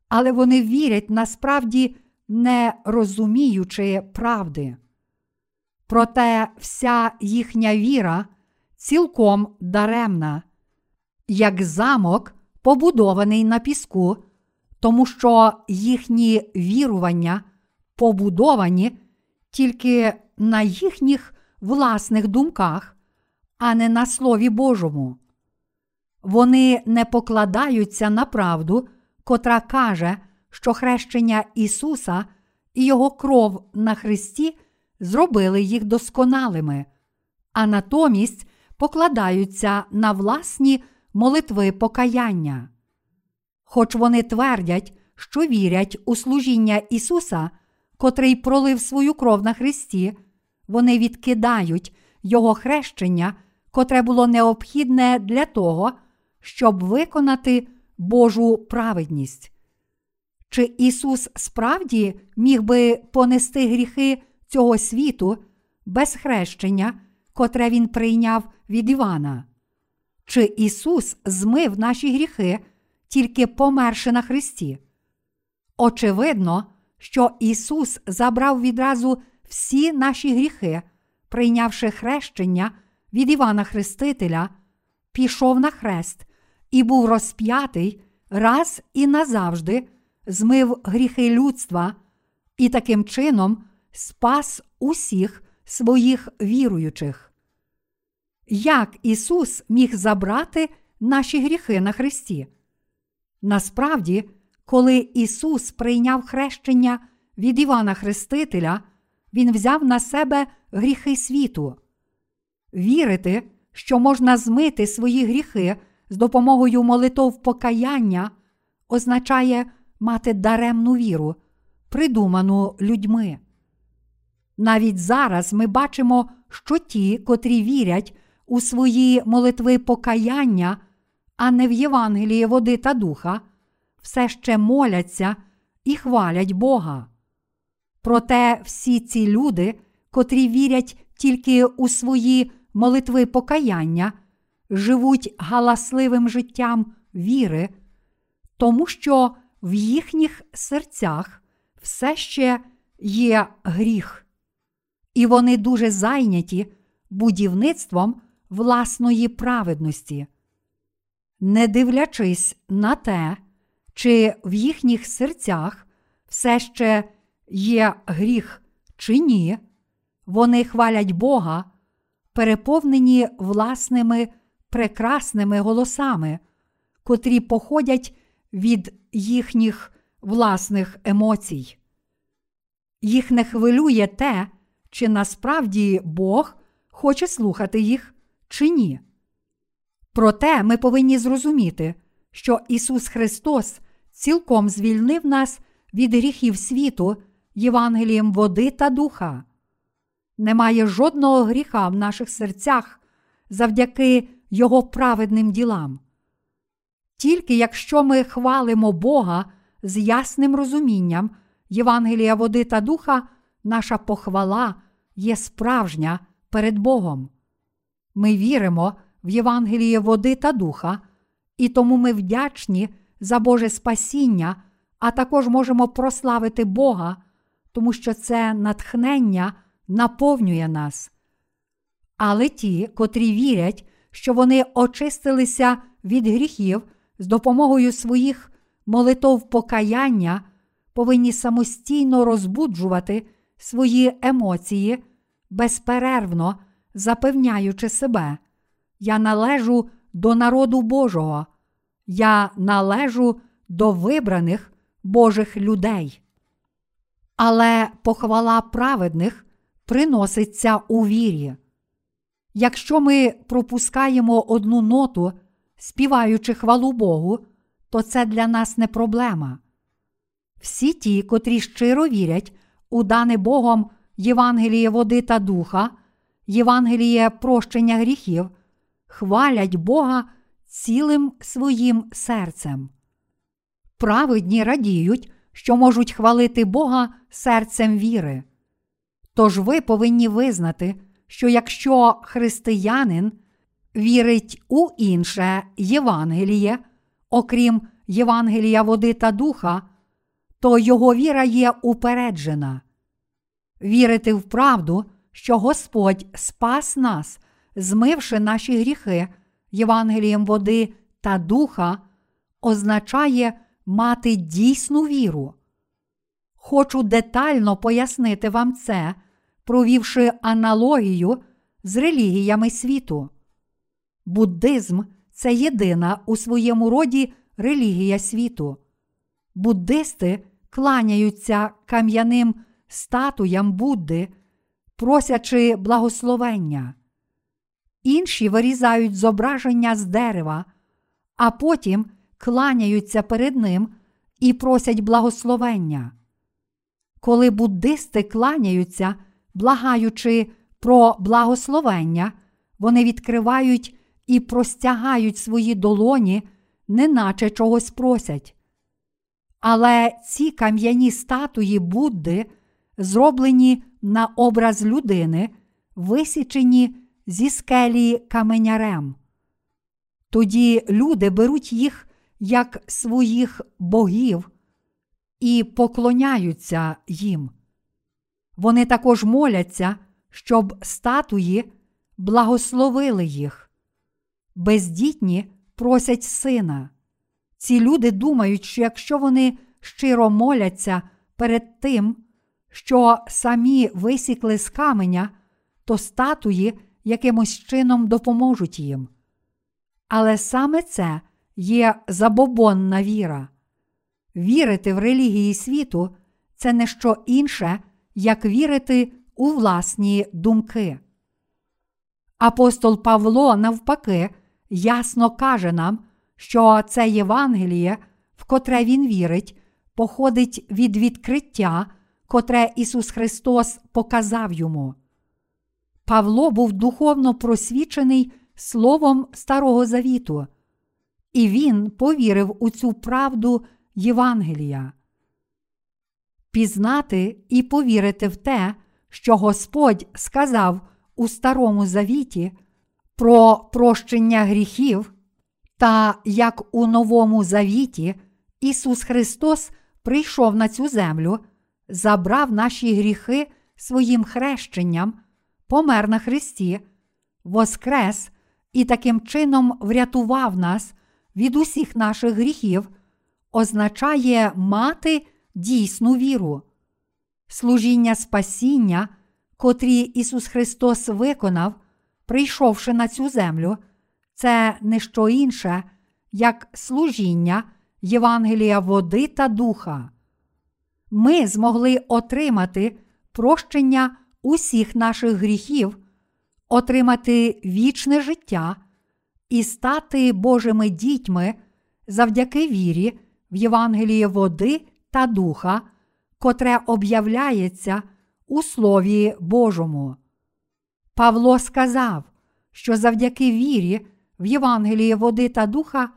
Але вони вірять насправді не розуміючи правди. Проте вся їхня віра цілком даремна, як замок, побудований на піску, тому що їхні вірування побудовані тільки на їхніх власних думках, а не на Слові Божому. Вони не покладаються на правду, котра каже, що хрещення Ісуса і Його кров на Христі зробили їх досконалими, а натомість покладаються на власні молитви покаяння. Хоч вони твердять, що вірять у служіння Ісуса, котрий пролив свою кров на Христі, вони відкидають Його хрещення, котре було необхідне для того, щоб виконати Божу праведність. Чи Ісус справді міг би понести гріхи цього світу без хрещення, котре Він прийняв від Івана? Чи Ісус змив наші гріхи, тільки померши на Христі? Очевидно, що Ісус забрав відразу всі наші гріхи, прийнявши хрещення від Івана Хрестителя, пішов на хрест і був розп'ятий раз і назавжди, змив гріхи людства і таким чином спас усіх своїх віруючих. Як Ісус міг забрати наші гріхи на Христі? Насправді, коли Ісус прийняв хрещення від Івана Хрестителя, Він взяв на себе гріхи світу. Вірити, що можна змити свої гріхи з допомогою молитов покаяння, означає мати даремну віру, придуману людьми. Навіть зараз ми бачимо, що ті, котрі вірять у свої молитви покаяння, а не в Євангелії води та духа, все ще моляться і хвалять Бога. Проте всі ці люди, котрі вірять тільки у свої молитви покаяння, живуть галасливим життям віри, тому що в їхніх серцях все ще є гріх, і вони дуже зайняті будівництвом власної праведності. Не дивлячись на те, чи в їхніх серцях все ще є гріх чи ні, вони хвалять Бога, переповнені власними прекрасними голосами, котрі походять від їхніх власних емоцій. Їх не хвилює те, чи насправді Бог хоче слухати їх чи ні. Проте ми повинні зрозуміти, що Ісус Христос цілком звільнив нас від гріхів світу Євангелієм води та духа. Немає жодного гріха в наших серцях завдяки Його праведним ділам. Тільки якщо ми хвалимо Бога з ясним розумінням Євангелія води та духа, наша похвала є справжня перед Богом. Ми віримо в Євангеліє води та духа, і тому ми вдячні за Боже спасіння, а також можемо прославити Бога, тому що це натхнення наповнює нас. Але ті, котрі вірять, що вони очистилися від гріхів з допомогою своїх молитов покаяння, повинні самостійно розбуджувати свої емоції, безперервно запевняючи себе, я належу до народу Божого, я належу до вибраних Божих людей. Але похвала праведних приноситься у вірі. Якщо ми пропускаємо одну ноту, співаючи хвалу Богу, то це для нас не проблема. Всі ті, котрі щиро вірять у дане Богом Євангеліє води та духа, Євангеліє прощення гріхів, хвалять Бога цілим своїм серцем. Праведні радіють, що можуть хвалити Бога серцем віри. Тож ви повинні визнати, що якщо християнин вірить у інше Євангеліє, окрім Євангелія води та духа, то його віра є упереджена. Вірити в правду, що Господь спас нас, змивши наші гріхи Євангелієм води та духа, означає мати дійсну віру. Хочу детально пояснити вам це, провівши аналогію з релігіями світу. Буддизм це єдина у своєму роді релігія світу. Буддисти кланяються кам'яним статуям Будди, просячи благословення. Інші вирізають зображення з дерева, а потім кланяються перед ним і просять благословення. Коли буддисти кланяються, благаючи про благословення, вони відкривають і простягають свої долоні, неначе чогось просять. Але ці кам'яні статуї Будди, зроблені на образ людини, висічені зі скелі каменярем. Тоді люди беруть їх як своїх богів і поклоняються їм. Вони також моляться, щоб статуї благословили їх. Бездітні просять сина. Ці люди думають, що якщо вони щиро моляться перед тим, що самі висікли з каменя, то статуї якимось чином допоможуть їм. Але саме це є забобонна віра. Вірити в релігії світу це не що інше, як вірити у власні думки. Апостол Павло, навпаки, ясно каже нам, що це Євангеліє, в котре він вірить, походить від відкриття, котре Ісус Христос показав йому. Павло був духовно просвічений Словом Старого Завіту, і він повірив у цю правду Євангелія. Пізнати і повірити в те, що Господь сказав у Старому Завіті про прощення гріхів, та як у Новому Завіті Ісус Христос прийшов на цю землю, забрав наші гріхи своїм хрещенням, помер на Христі, воскрес і таким чином врятував нас від усіх наших гріхів, означає мати дійсну віру. Служіння спасіння, котрі Ісус Христос виконав, прийшовши на цю землю, це не що інше, як служіння Євангелія води та духа. Ми змогли отримати прощення усіх наших гріхів, отримати вічне життя і стати Божими дітьми завдяки вірі в Євангеліє води та духа, котре об'являється у Слові Божому. Павло сказав, що завдяки вірі в Євангеліє води та духа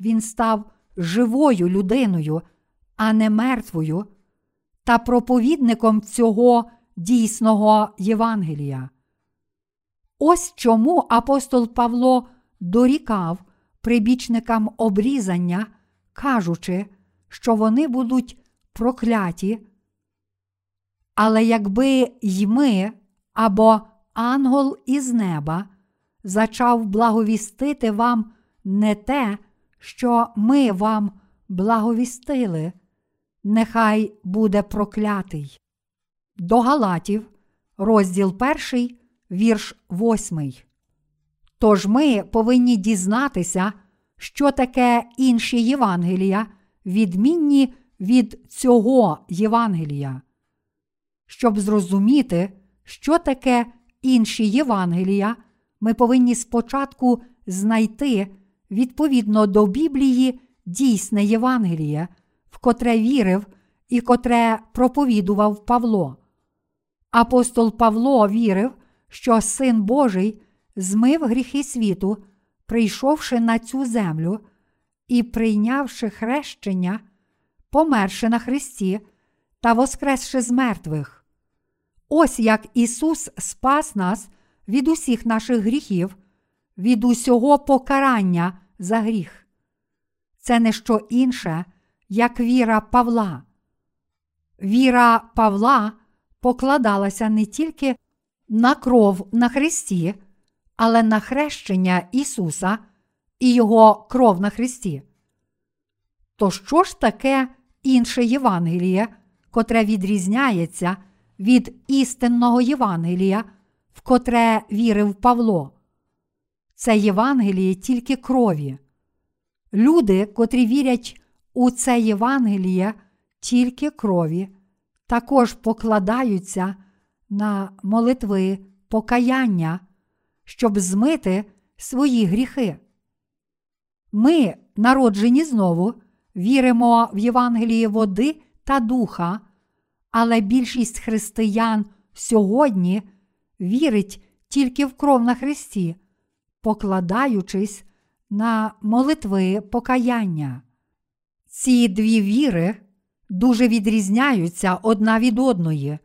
він став живою людиною, а не мертвою, та проповідником цього дійсного Євангелія. Ось чому апостол Павло дорікав прибічникам обрізання, кажучи, що вони будуть прокляті. Але якби й ми або ангел із неба зачав благовістити вам не те, що ми вам благовістили, нехай буде проклятий. До Галатів, розділ 1, вірш 8. Тож ми повинні дізнатися, що таке інші Євангелія, відмінні від цього Євангелія. Щоб зрозуміти, що таке інші Євангелія, ми повинні спочатку знайти відповідно до Біблії дійсне Євангеліє, в котре вірив і котре проповідував Павло. Апостол Павло вірив, що Син Божий змив гріхи світу, прийшовши на цю землю і прийнявши хрещення, померши на Христі та воскресши з мертвих. Ось як Ісус спас нас від усіх наших гріхів, від усього покарання за гріх. Це не що інше, як віра Павла. Віра Павла покладалася не тільки на кров на Христі, але на хрещення Ісуса і Його кров на Христі. То що ж таке інше Євангеліє, котре відрізняється від істинного Євангелія, в котре вірив Павло? Це Євангеліє тільки крові. Люди, котрі вірять у це Євангеліє тільки крові, також покладаються на молитви покаяння, щоб змити свої гріхи. Ми, народжені знову, віримо в Євангеліє води та духа, але більшість християн сьогодні вірить тільки в кров на Христі, покладаючись на молитви покаяння. Ці дві віри дуже відрізняються одна від одної.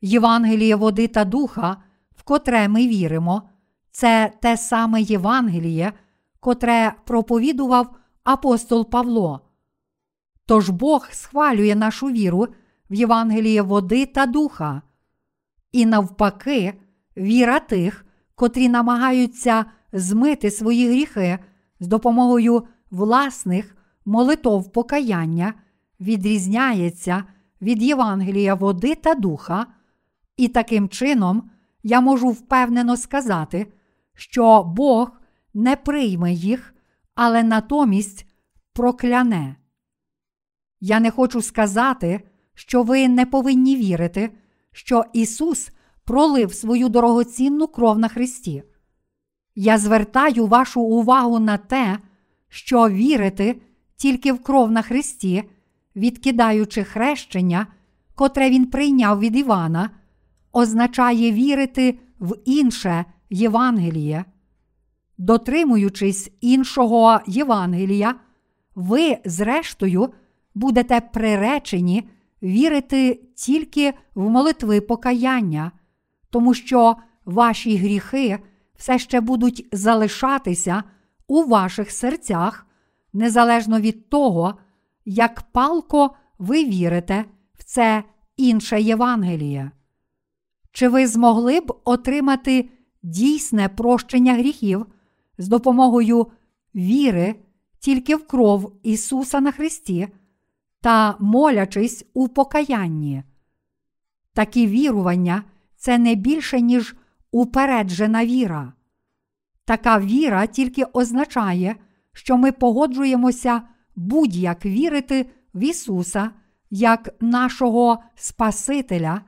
Євангеліє води та духа, в котре ми віримо, це те саме Євангеліє, котре проповідував апостол Павло. Тож Бог схвалює нашу віру в Євангеліє води та духа, і навпаки, віра тих, котрі намагаються змити свої гріхи з допомогою власних молитов покаяння, відрізняється від Євангелія води та духа, і таким чином я можу впевнено сказати, що Бог не прийме їх, але натомість прокляне. Я не хочу сказати, що ви не повинні вірити, що Ісус пролив свою дорогоцінну кров на Христі. Я звертаю вашу увагу на те, що вірити тільки в кров на Христі, відкидаючи хрещення, котре Він прийняв від Івана, означає вірити в інше Євангеліє. Дотримуючись іншого Євангелія, ви, зрештою, будете приречені вірити тільки в молитви покаяння, тому що ваші гріхи все ще будуть залишатися у ваших серцях, незалежно від того, як палко ви вірите в це інше Євангеліє. Чи ви змогли б отримати дійсне прощення гріхів з допомогою віри тільки в кров Ісуса на Христі та молячись у покаянні? Такі вірування це не більше, ніж упереджена віра. Така віра тільки означає, що ми погоджуємося будь-як вірити в Ісуса як нашого Спасителя,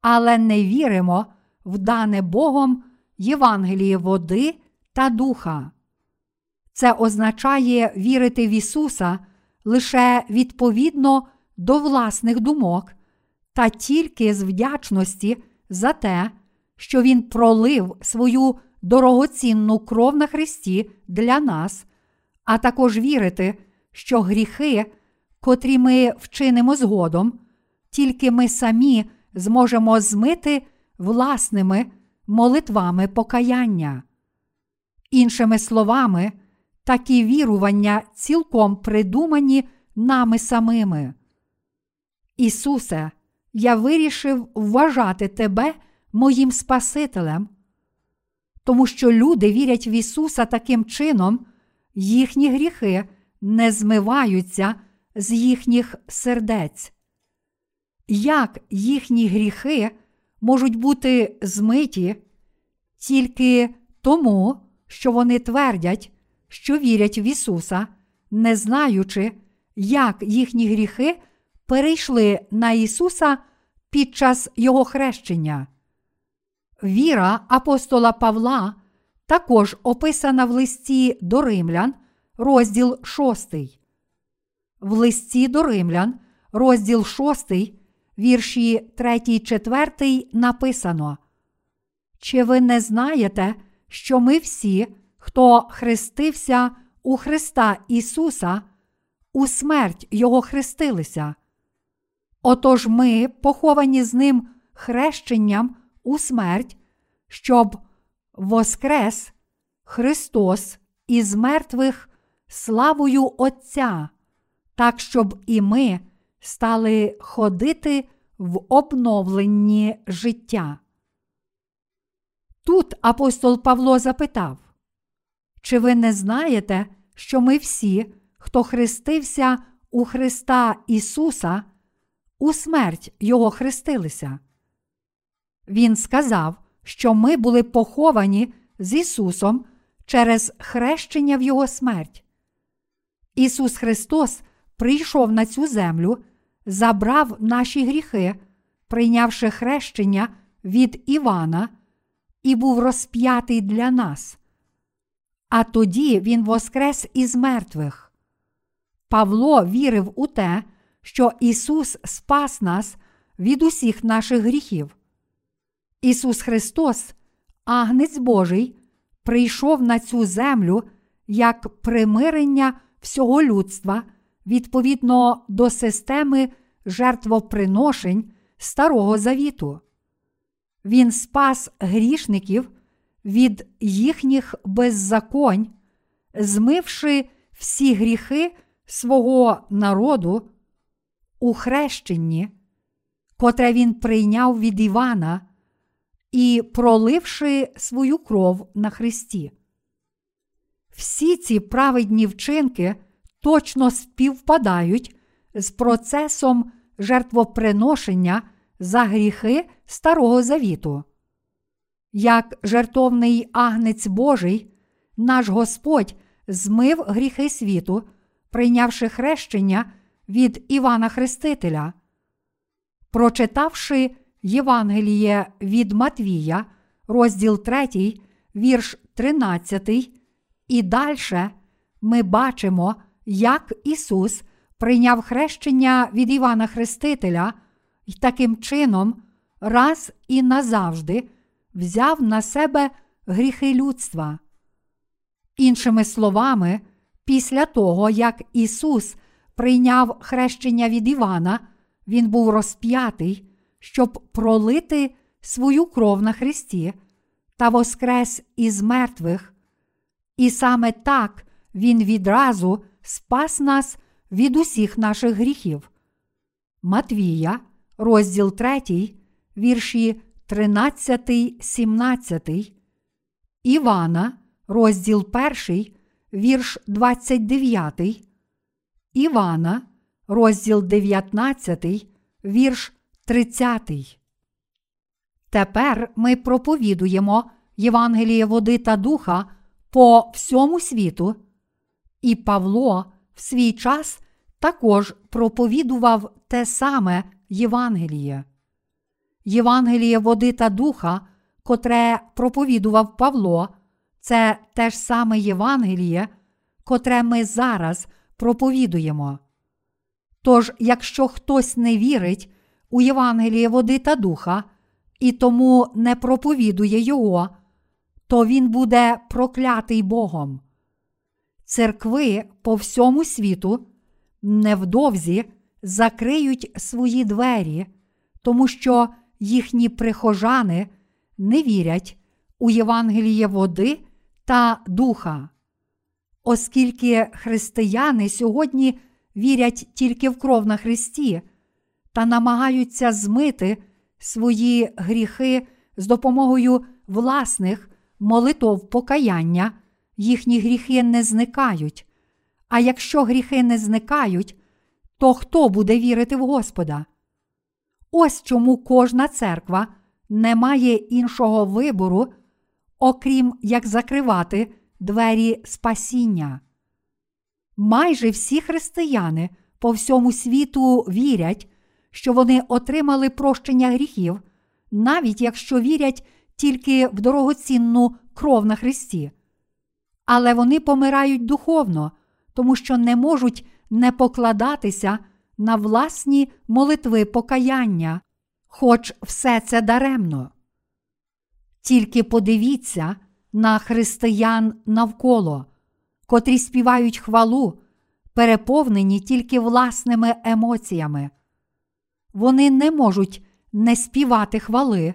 але не віримо в дане Богом Євангеліє води та духа. Це означає вірити в Ісуса лише відповідно до власних думок та тільки з вдячності за те, що Він пролив свою дорогоцінну кров на Христі для нас, а також вірити, що гріхи, котрі ми вчинимо згодом, тільки ми самі зможемо змити власними молитвами покаяння. Іншими словами, такі вірування цілком придумані нами самими. Ісусе, я вирішив вважати Тебе моїм Спасителем, тому що люди вірять в Ісуса таким чином, їхні гріхи не змиваються з їхніх сердець. Як їхні гріхи можуть бути змиті тільки тому, що вони твердять, що вірять в Ісуса, не знаючи, як їхні гріхи перейшли на Ісуса під час Його хрещення. Віра апостола Павла також описана в листі до римлян, розділ 6. В листі до римлян, розділ 6, вірші 3, 4 написано. Чи ви не знаєте, що ми всі, хто хрестився у Христа Ісуса, у смерть Його хрестилися. Отож ми поховані з Ним хрещенням у смерть, щоб воскрес Христос із мертвих славою Отця, так щоб і ми стали ходити в обновленні життя. Тут апостол Павло запитав, чи ви не знаєте, що ми всі, хто хрестився у Христа Ісуса, у смерть Його хрестилися? Він сказав, що ми були поховані з Ісусом через хрещення в Його смерть. Ісус Христос прийшов на цю землю, забрав наші гріхи, прийнявши хрещення від Івана, і був розп'ятий для нас. А тоді Він воскрес із мертвих. Павло вірив у те, що Ісус спас нас від усіх наших гріхів. Ісус Христос, Агнець Божий, прийшов на цю землю як примирення всього людства відповідно до системи жертвоприношень Старого Завіту. Він спас грішників від їхніх беззаконь, змивши всі гріхи свого народу у хрещенні, котре він прийняв від Івана і проливши свою кров на Христі. Всі ці праведні вчинки точно співпадають з процесом жертвоприношення за гріхи Старого Завіту. Як жертовний агнець Божий, наш Господь змив гріхи світу, прийнявши хрещення від Івана Хрестителя. Прочитавши Євангеліє від Матвія, розділ 3, вірш 13, і далі ми бачимо, як Ісус прийняв хрещення від Івана Хрестителя і таким чином раз і назавжди взяв на себе гріхи людства. Іншими словами, після того, як Ісус прийняв хрещення від Івана, Він був розп'ятий, щоб пролити свою кров на Христі та воскрес із мертвих. І саме так Він відразу спас нас від усіх наших гріхів. Матвія, розділ 3, вірші 13, 17, Івана, розділ 1, вірш 29, Івана, розділ 19, вірш 30. Тепер ми проповідуємо Євангеліє води та духа по всьому світу, і Павло в свій час також проповідував те саме Євангеліє. Євангеліє води та духа, котре проповідував Павло, це те ж саме Євангеліє, котре ми зараз проповідуємо. Тож, якщо хтось не вірить у Євангеліє води та духа і тому не проповідує його, то він буде проклятий Богом. Церкви по всьому світу невдовзі закриють свої двері, тому що їхні прихожани не вірять у Євангеліє води та духа. Оскільки християни сьогодні вірять тільки в кров на Христі та намагаються змити свої гріхи з допомогою власних молитов покаяння, їхні гріхи не зникають. А якщо гріхи не зникають, то хто буде вірити в Господа? Ось чому кожна церква не має іншого вибору, окрім як закривати двері спасіння. Майже всі християни по всьому світу вірять, що вони отримали прощення гріхів, навіть якщо вірять тільки в дорогоцінну кров на Христі. Але вони помирають духовно, тому що не можуть не покладатися на власні молитви покаяння, хоч все це даремно. Тільки подивіться на християн навколо, котрі співають хвалу, переповнені тільки власними емоціями. Вони не можуть не співати хвали,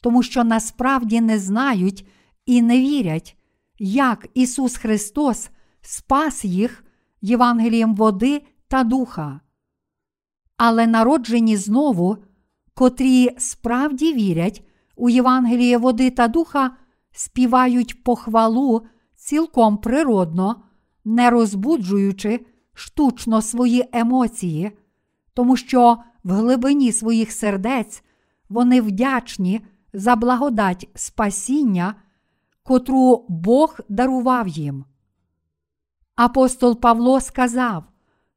тому що насправді не знають і не вірять, як Ісус Христос спас їх Євангелієм води та духа. Але народжені знову, котрі справді вірять у Євангеліє води та духа, співають похвалу цілком природно, не розбуджуючи штучно свої емоції, тому що в глибині своїх сердець вони вдячні за благодать спасіння, котру Бог дарував їм. Апостол Павло сказав,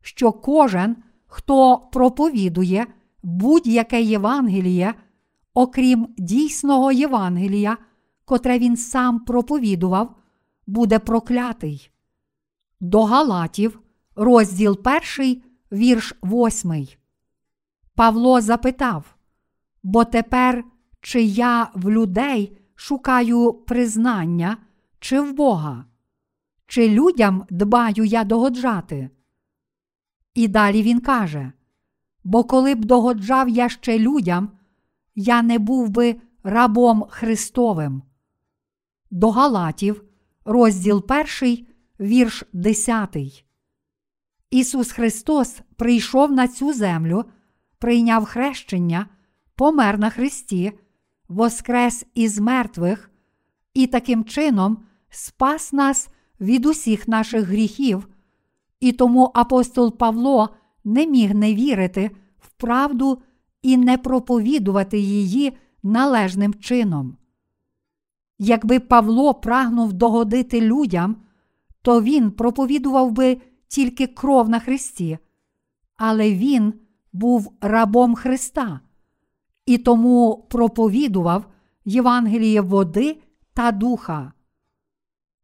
що кожен, хто проповідує будь-яке Євангеліє, окрім дійсного Євангелія, котре він сам проповідував, буде проклятий. До Галатів, розділ 1, вірш 8. Павло запитав: Бо тепер чи я в людей шукаю признання, чи в Бога? Чи людям дбаю я догоджати? І далі він каже: Бо коли б догоджав я ще людям, я не був би рабом Христовим. До Галатів, розділ 1, вірш 10. Ісус Христос прийшов на цю землю, прийняв хрещення, помер на Христі, воскрес із мертвих і таким чином спас нас від усіх наших гріхів. І тому апостол Павло не міг не вірити в правду і не проповідувати її належним чином. Якби Павло прагнув догодити людям, то він проповідував би тільки кров на Христі, але він був рабом Христа і тому проповідував Євангеліє води та духа.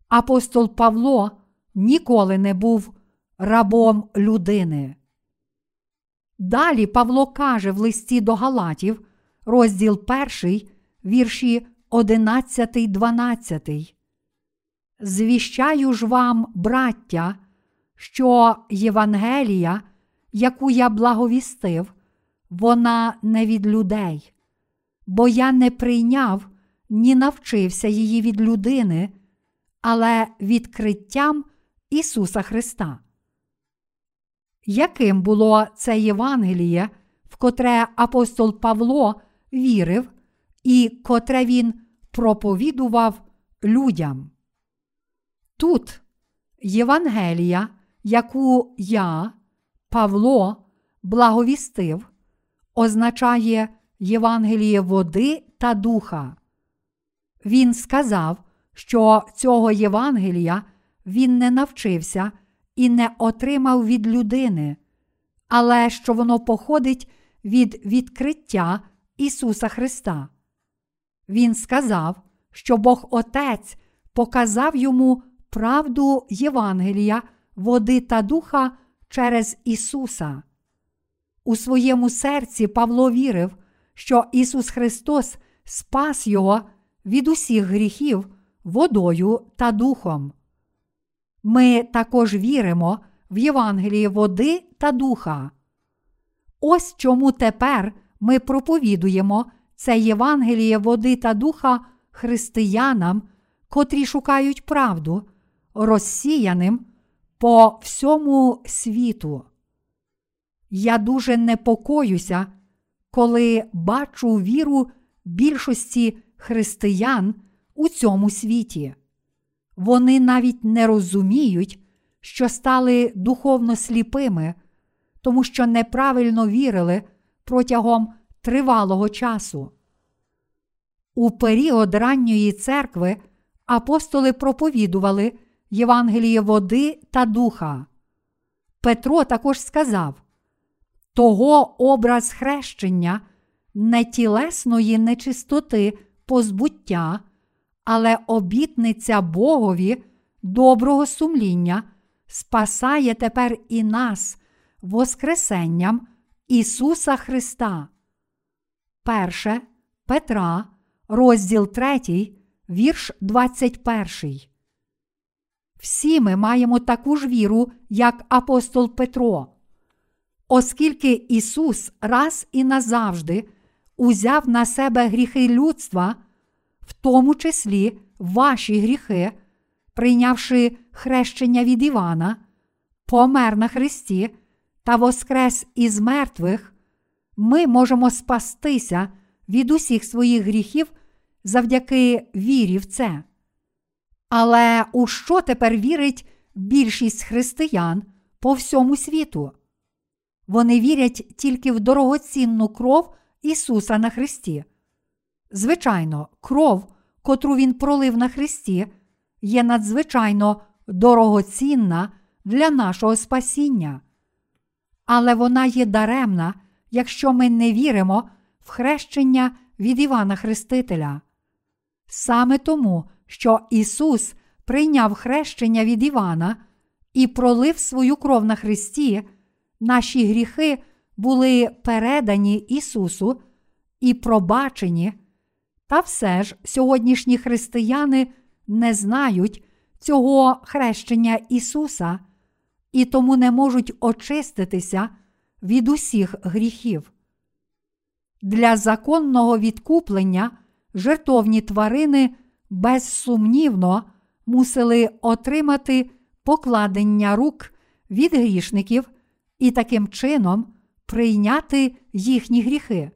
Апостол Павло ніколи не був рабом людини. Далі Павло каже в листі до Галатів, розділ 1, вірші 11, 12. Звіщаю ж вам, браття, що Євангелія, яку я благовістив, вона не від людей, бо я не прийняв ні навчився її від людини, але відкриттям Ісуса Христа. Яким було це Євангеліє, в котре апостол Павло вірив, і котре він проповідував людям? Тут Євангелія, яку я, Павло, благовістив, означає Євангеліє води та духа. Він сказав, що цього Євангелія він не навчився і не отримав від людини, але що воно походить від відкриття Ісуса Христа. Він сказав, що Бог Отець показав йому правду Євангелія, води та духа через Ісуса. У своєму серці Павло вірив, що Ісус Христос спас Його від усіх гріхів водою та духом. Ми також віримо в Євангелії води та духа. Ось чому тепер ми проповідуємо це Євангеліє води та духа християнам, котрі шукають правду, розсіяним по всьому світу. Я дуже непокоюся, коли бачу віру більшості християн у цьому світі. Вони навіть не розуміють, що стали духовно сліпими, тому що неправильно вірили протягом тривалого часу. У період ранньої церкви апостоли проповідували Євангеліє води та духа. Петро також сказав: того образ хрещення не тілесної нечистоти позбуття, але обітниця Богові доброго сумління спасає тепер і нас Воскресенням Ісуса Христа. Перше Петра, розділ 3, вірш 21. Всі ми маємо таку ж віру, як апостол Петро. Оскільки Ісус раз і назавжди узяв на себе гріхи людства, в тому числі ваші гріхи, прийнявши хрещення від Івана, помер на Христі та воскрес із мертвих, ми можемо спастися від усіх своїх гріхів завдяки вірі в це. Але у що тепер вірить більшість християн по всьому світу? Вони вірять тільки в дорогоцінну кров Ісуса на Христі. Звичайно, кров, котру Він пролив на Христі, є надзвичайно дорогоцінна для нашого спасіння. Але вона є даремна, якщо ми не віримо в хрещення від Івана Хрестителя. Саме тому, що Ісус прийняв хрещення від Івана і пролив свою кров на Христі, наші гріхи були передані Ісусу і пробачені. Та все ж сьогоднішні християни не знають цього хрещення Ісуса і тому не можуть очиститися від усіх гріхів. Для законного відкуплення жертовні тварини безсумнівно мусили отримати покладення рук від грішників і таким чином прийняти їхні гріхи.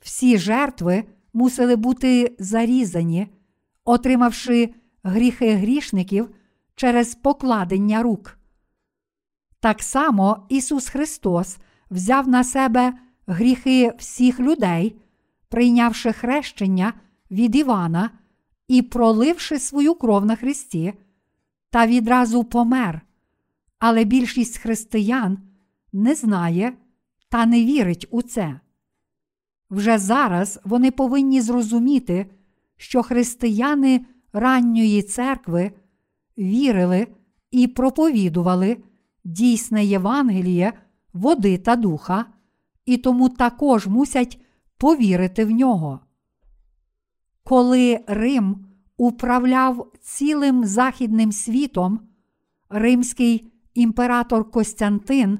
Всі жертви мусили бути зарізані, отримавши гріхи грішників через покладення рук. Так само Ісус Христос взяв на себе гріхи всіх людей, прийнявши хрещення від Івана і проливши свою кров на Христі, та відразу помер. Але більшість християн не знає та не вірить у це. Вже зараз вони повинні зрозуміти, що християни ранньої церкви вірили і проповідували дійсне Євангеліє, води та духа, і тому також мусять повірити в нього. Коли Рим управляв цілим західним світом, римський імператор Костянтин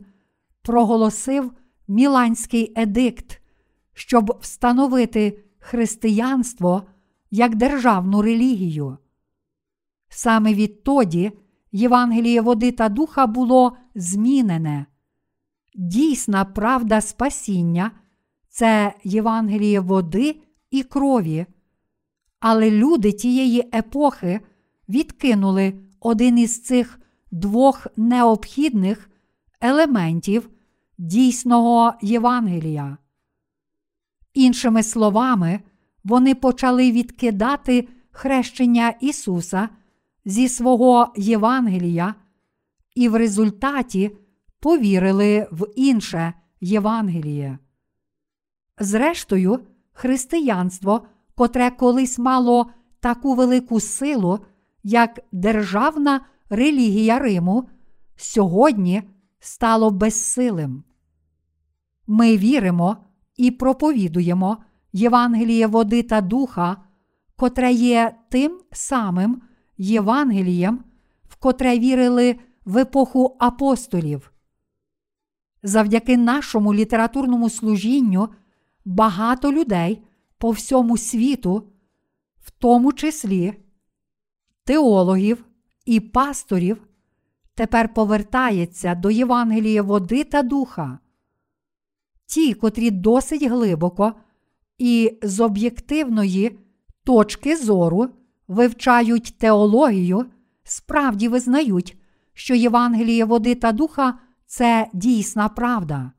проголосив Міланський едикт, щоб встановити християнство як державну релігію. Саме відтоді Євангеліє води та духа було змінене. Дійсна правда спасіння це Євангеліє води і крові. Але люди тієї епохи відкинули один із цих двох необхідних елементів дійсного Євангелія. Іншими словами, вони почали відкидати хрещення Ісуса зі свого Євангелія і в результаті повірили в інше Євангеліє. Зрештою, християнство, котре колись мало таку велику силу, як державна релігія Риму, сьогодні стало безсилим. Ми віримо і проповідуємо Євангеліє води та духа, котре є тим самим Євангелієм, в котре вірили в епоху апостолів. Завдяки нашому літературному служінню багато людей по всьому світу, в тому числі теологів і пасторів, тепер повертається до Євангелія води та духа. Ті, котрі досить глибоко і з об'єктивної точки зору вивчають теологію, справді визнають, що Євангеліє води та духа це дійсна правда.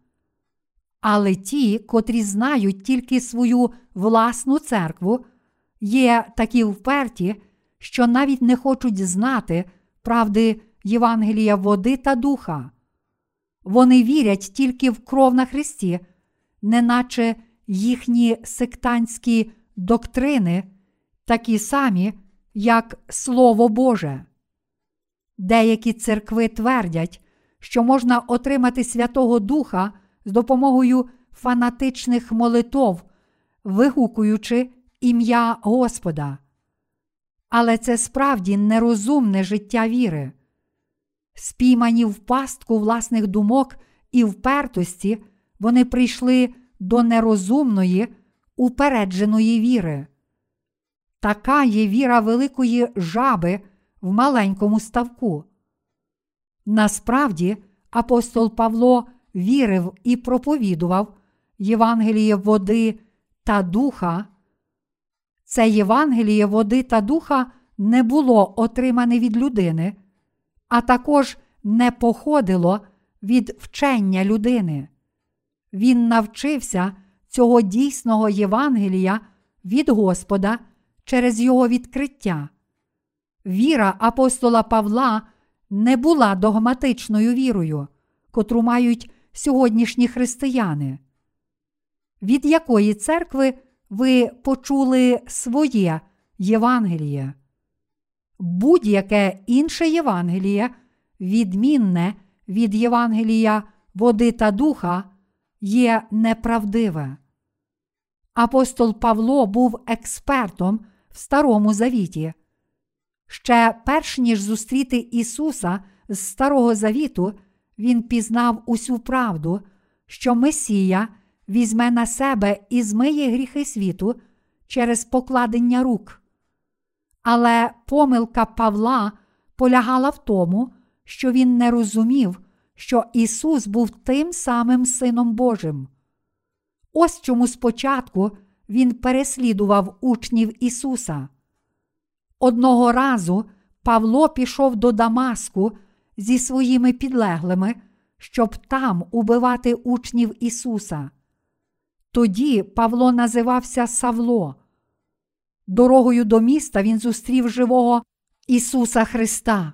Але ті, котрі знають тільки свою власну церкву, є такі вперті, що навіть не хочуть знати правди Євангелія води та духа. Вони вірять тільки в кров на Христі, неначе їхні сектантські доктрини, такі самі, як Слово Боже. Деякі церкви твердять, що можна отримати Святого Духа з допомогою фанатичних молитов, вигукуючи ім'я Господа. Але це справді нерозумне життя віри. Спіймані в пастку власних думок і впертості, вони прийшли до нерозумної, упередженої віри. Така є віра великої жаби в маленькому ставку. Насправді, апостол Павло вірив і проповідував Євангеліє води та духа. Це Євангеліє води та духа не було отримане від людини, а також не походило від вчення людини. Він навчився цього дійсного Євангелія від Господа через його відкриття. Віра апостола Павла не була догматичною вірою, котру мають сьогоднішні християни. Від якої церкви ви почули своє Євангеліє? Будь-яке інше Євангеліє, відмінне від Євангелія води та духа, є неправдиве. Апостол Павло був експертом в Старому Завіті. Ще перш ніж зустріти Ісуса з Старого Завіту, Він пізнав усю правду, що Месія візьме на себе і змиє гріхи світу через покладення рук. Але помилка Павла полягала в тому, що він не розумів, що Ісус був тим самим Сином Божим. Ось чому спочатку Він переслідував учнів Ісуса. Одного разу Павло пішов до Дамаску зі своїми підлеглими, щоб там убивати учнів Ісуса. Тоді Павло називався Савло. Дорогою до міста він зустрів живого Ісуса Христа.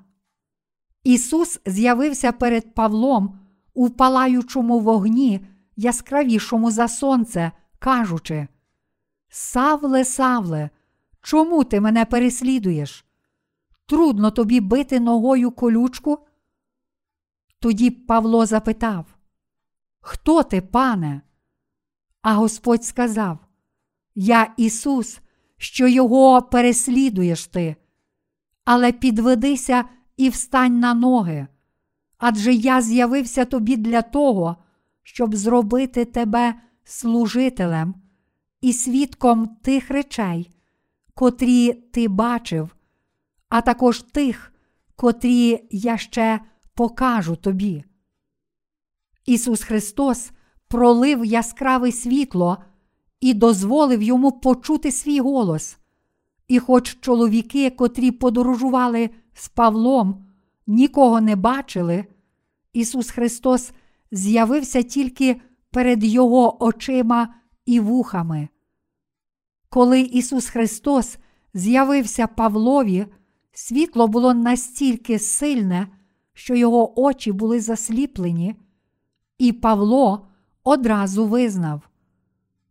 Ісус з'явився перед Павлом у палаючому вогні, яскравішому за сонце, кажучи: Савле, Савле, чому ти мене переслідуєш? Трудно тобі бити ногою колючку? Тоді Павло запитав: Хто ти, пане? А Господь сказав: Я Ісус, що Його переслідуєш ти, але підведися і встань на ноги, адже я з'явився тобі для того, щоб зробити тебе служителем і свідком тих речей, котрі ти бачив, а також тих, котрі я ще покажу тобі. Ісус Христос пролив яскраве світло і дозволив йому почути свій голос. І, хоч чоловіки, котрі подорожували з Павлом, нікого не бачили, Ісус Христос з'явився тільки перед Його очима і вухами. Коли Ісус Христос з'явився Павлові, світло було настільки сильне, що його очі були засліплені, і Павло одразу визнав: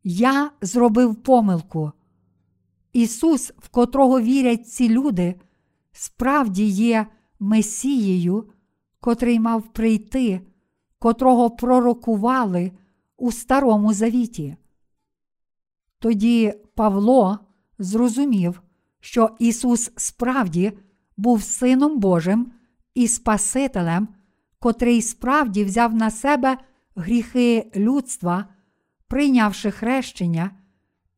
Я зробив помилку. Ісус, в котрого вірять ці люди, справді є Месією, котрий мав прийти, котрого пророкували у Старому Завіті. Тоді Павло зрозумів, що Ісус справді був Сином Божим і Спасителем, котрий справді взяв на себе гріхи людства, прийнявши хрещення,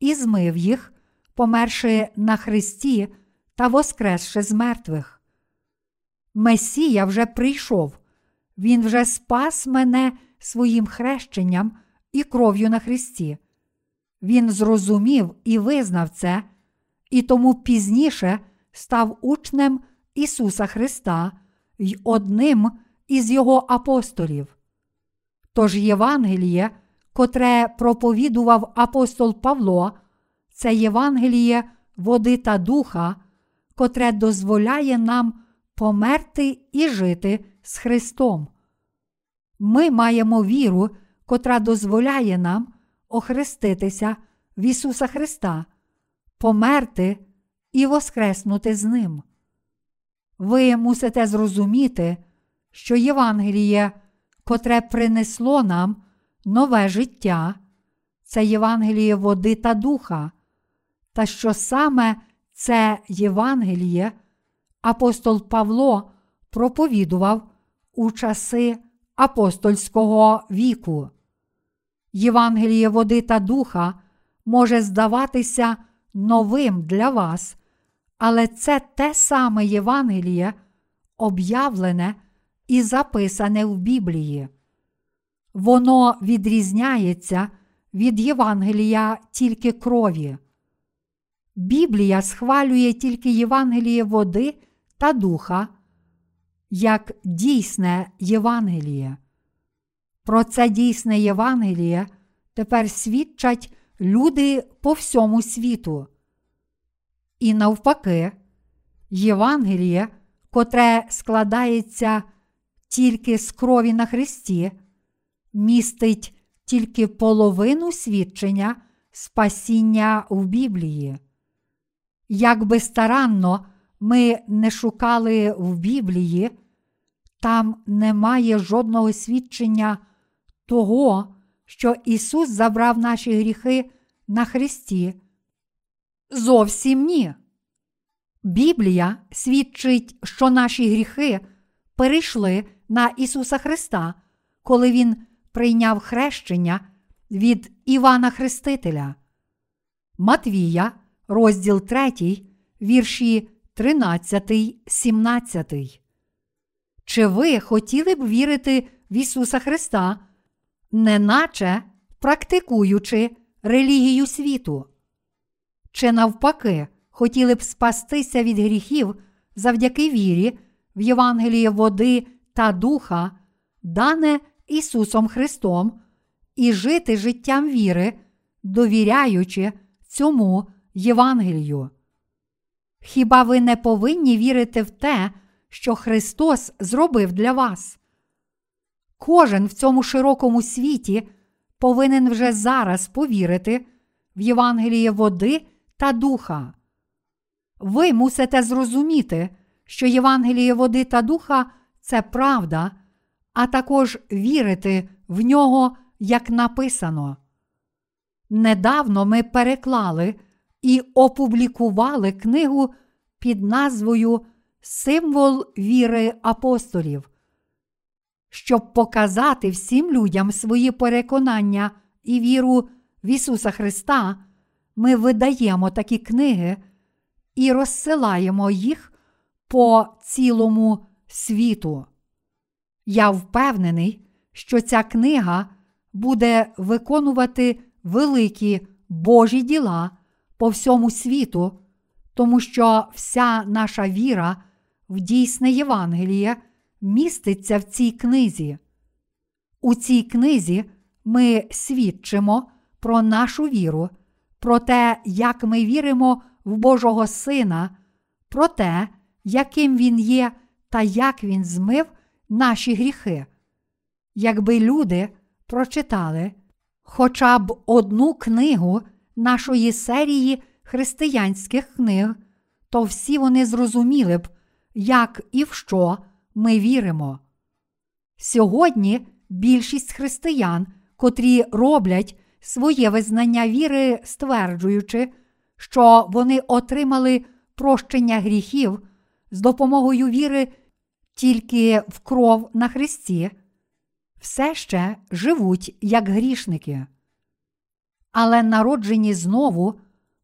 і змив їх, померши на Христі та воскресши з мертвих. Месія вже прийшов, Він вже спас мене своїм хрещенням і кров'ю на Христі. Він зрозумів і визнав це, і тому пізніше став учнем Ісуса Христа й одним із Його апостолів. Тож Євангеліє, котре проповідував апостол Павло, це Євангеліє води та духа, котре дозволяє нам померти і жити з Христом. Ми маємо віру, котра дозволяє нам охреститися в Ісуса Христа, померти і воскреснути з Ним. Ви мусите зрозуміти, що Євангеліє, котре принесло нам нове життя, це Євангеліє води та духа, та що саме це Євангеліє апостол Павло проповідував у часи апостольського віку. Євангеліє води та духа може здаватися новим для вас, але це те саме Євангеліє, об'явлене і записане в Біблії. Воно відрізняється від Євангелія тільки крові. Біблія схвалює тільки Євангеліє води та духа як дійсне Євангеліє. Про це дійсне Євангеліє тепер свідчать люди по всьому світу. І навпаки, Євангеліє, котре складається тільки з крові на Христі, містить тільки половину свідчення спасіння в Біблії. Як би старанно ми не шукали в Біблії, там немає жодного свідчення того, що Ісус забрав наші гріхи на Христі. Зовсім ні. Біблія свідчить, що наші гріхи перейшли на Ісуса Христа, коли Він прийняв хрещення від Івана Хрестителя. Матвія, розділ 3, вірші 13, 17. Чи ви хотіли б вірити в Ісуса Христа, неначе практикуючи релігію світу? Чи навпаки, хотіли б спастися від гріхів завдяки вірі в Євангеліє води та духа, дане Ісусом Христом, і жити життям віри, довіряючи цьому Євангелію? Хіба ви не повинні вірити в те, що Христос зробив для вас? Кожен в цьому широкому світі повинен вже зараз повірити в Євангеліє води та духа. Ви мусите зрозуміти, що Євангеліє води та духа це правда, а також вірити в нього, як написано. Недавно ми переклали і опублікували книгу під назвою Символ віри апостолів, щоб показати всім людям свої переконання і віру в Ісуса Христа, ми видаємо такі книги і розсилаємо їх по цілому світу. Я впевнений, що ця книга буде виконувати великі Божі діла по всьому світу, тому що вся наша віра в дійсне Євангеліє міститься в цій книзі. У цій книзі ми свідчимо про нашу віру, про те, як ми віримо в Божого Сина, про те, яким Він є та як Він змив наші гріхи. Якби люди прочитали хоча б одну книгу нашої серії християнських книг, то всі вони зрозуміли б, як і в що ми віримо. Сьогодні більшість християн, котрі роблять своє визнання віри, стверджуючи, що вони отримали прощення гріхів з допомогою віри тільки в кров на Христі, все ще живуть як грішники. Але народжені знову,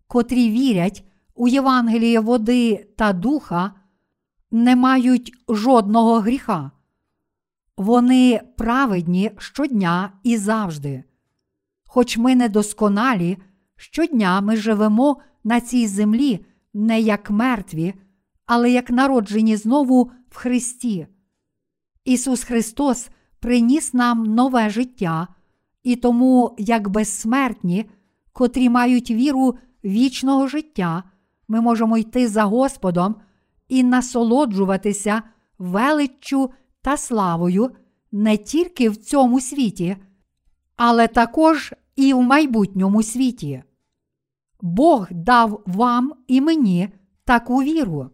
котрі вірять у Євангеліє води та духа, не мають жодного гріха. Вони праведні щодня і завжди. Хоч ми недосконалі, щодня ми живемо на цій землі не як мертві, але як народжені знову в Христі. Ісус Христос приніс нам нове життя, і тому, як безсмертні, котрі мають віру вічного життя, ми можемо йти за Господом і насолоджуватися величчю та славою не тільки в цьому світі, але також і в майбутньому світі. Бог дав вам і мені таку віру.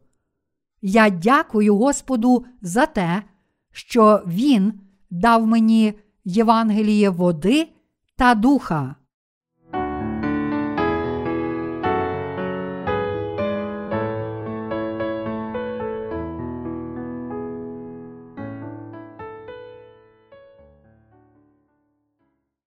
Я дякую Господу за те, що Він дав мені Євангеліє води та духа.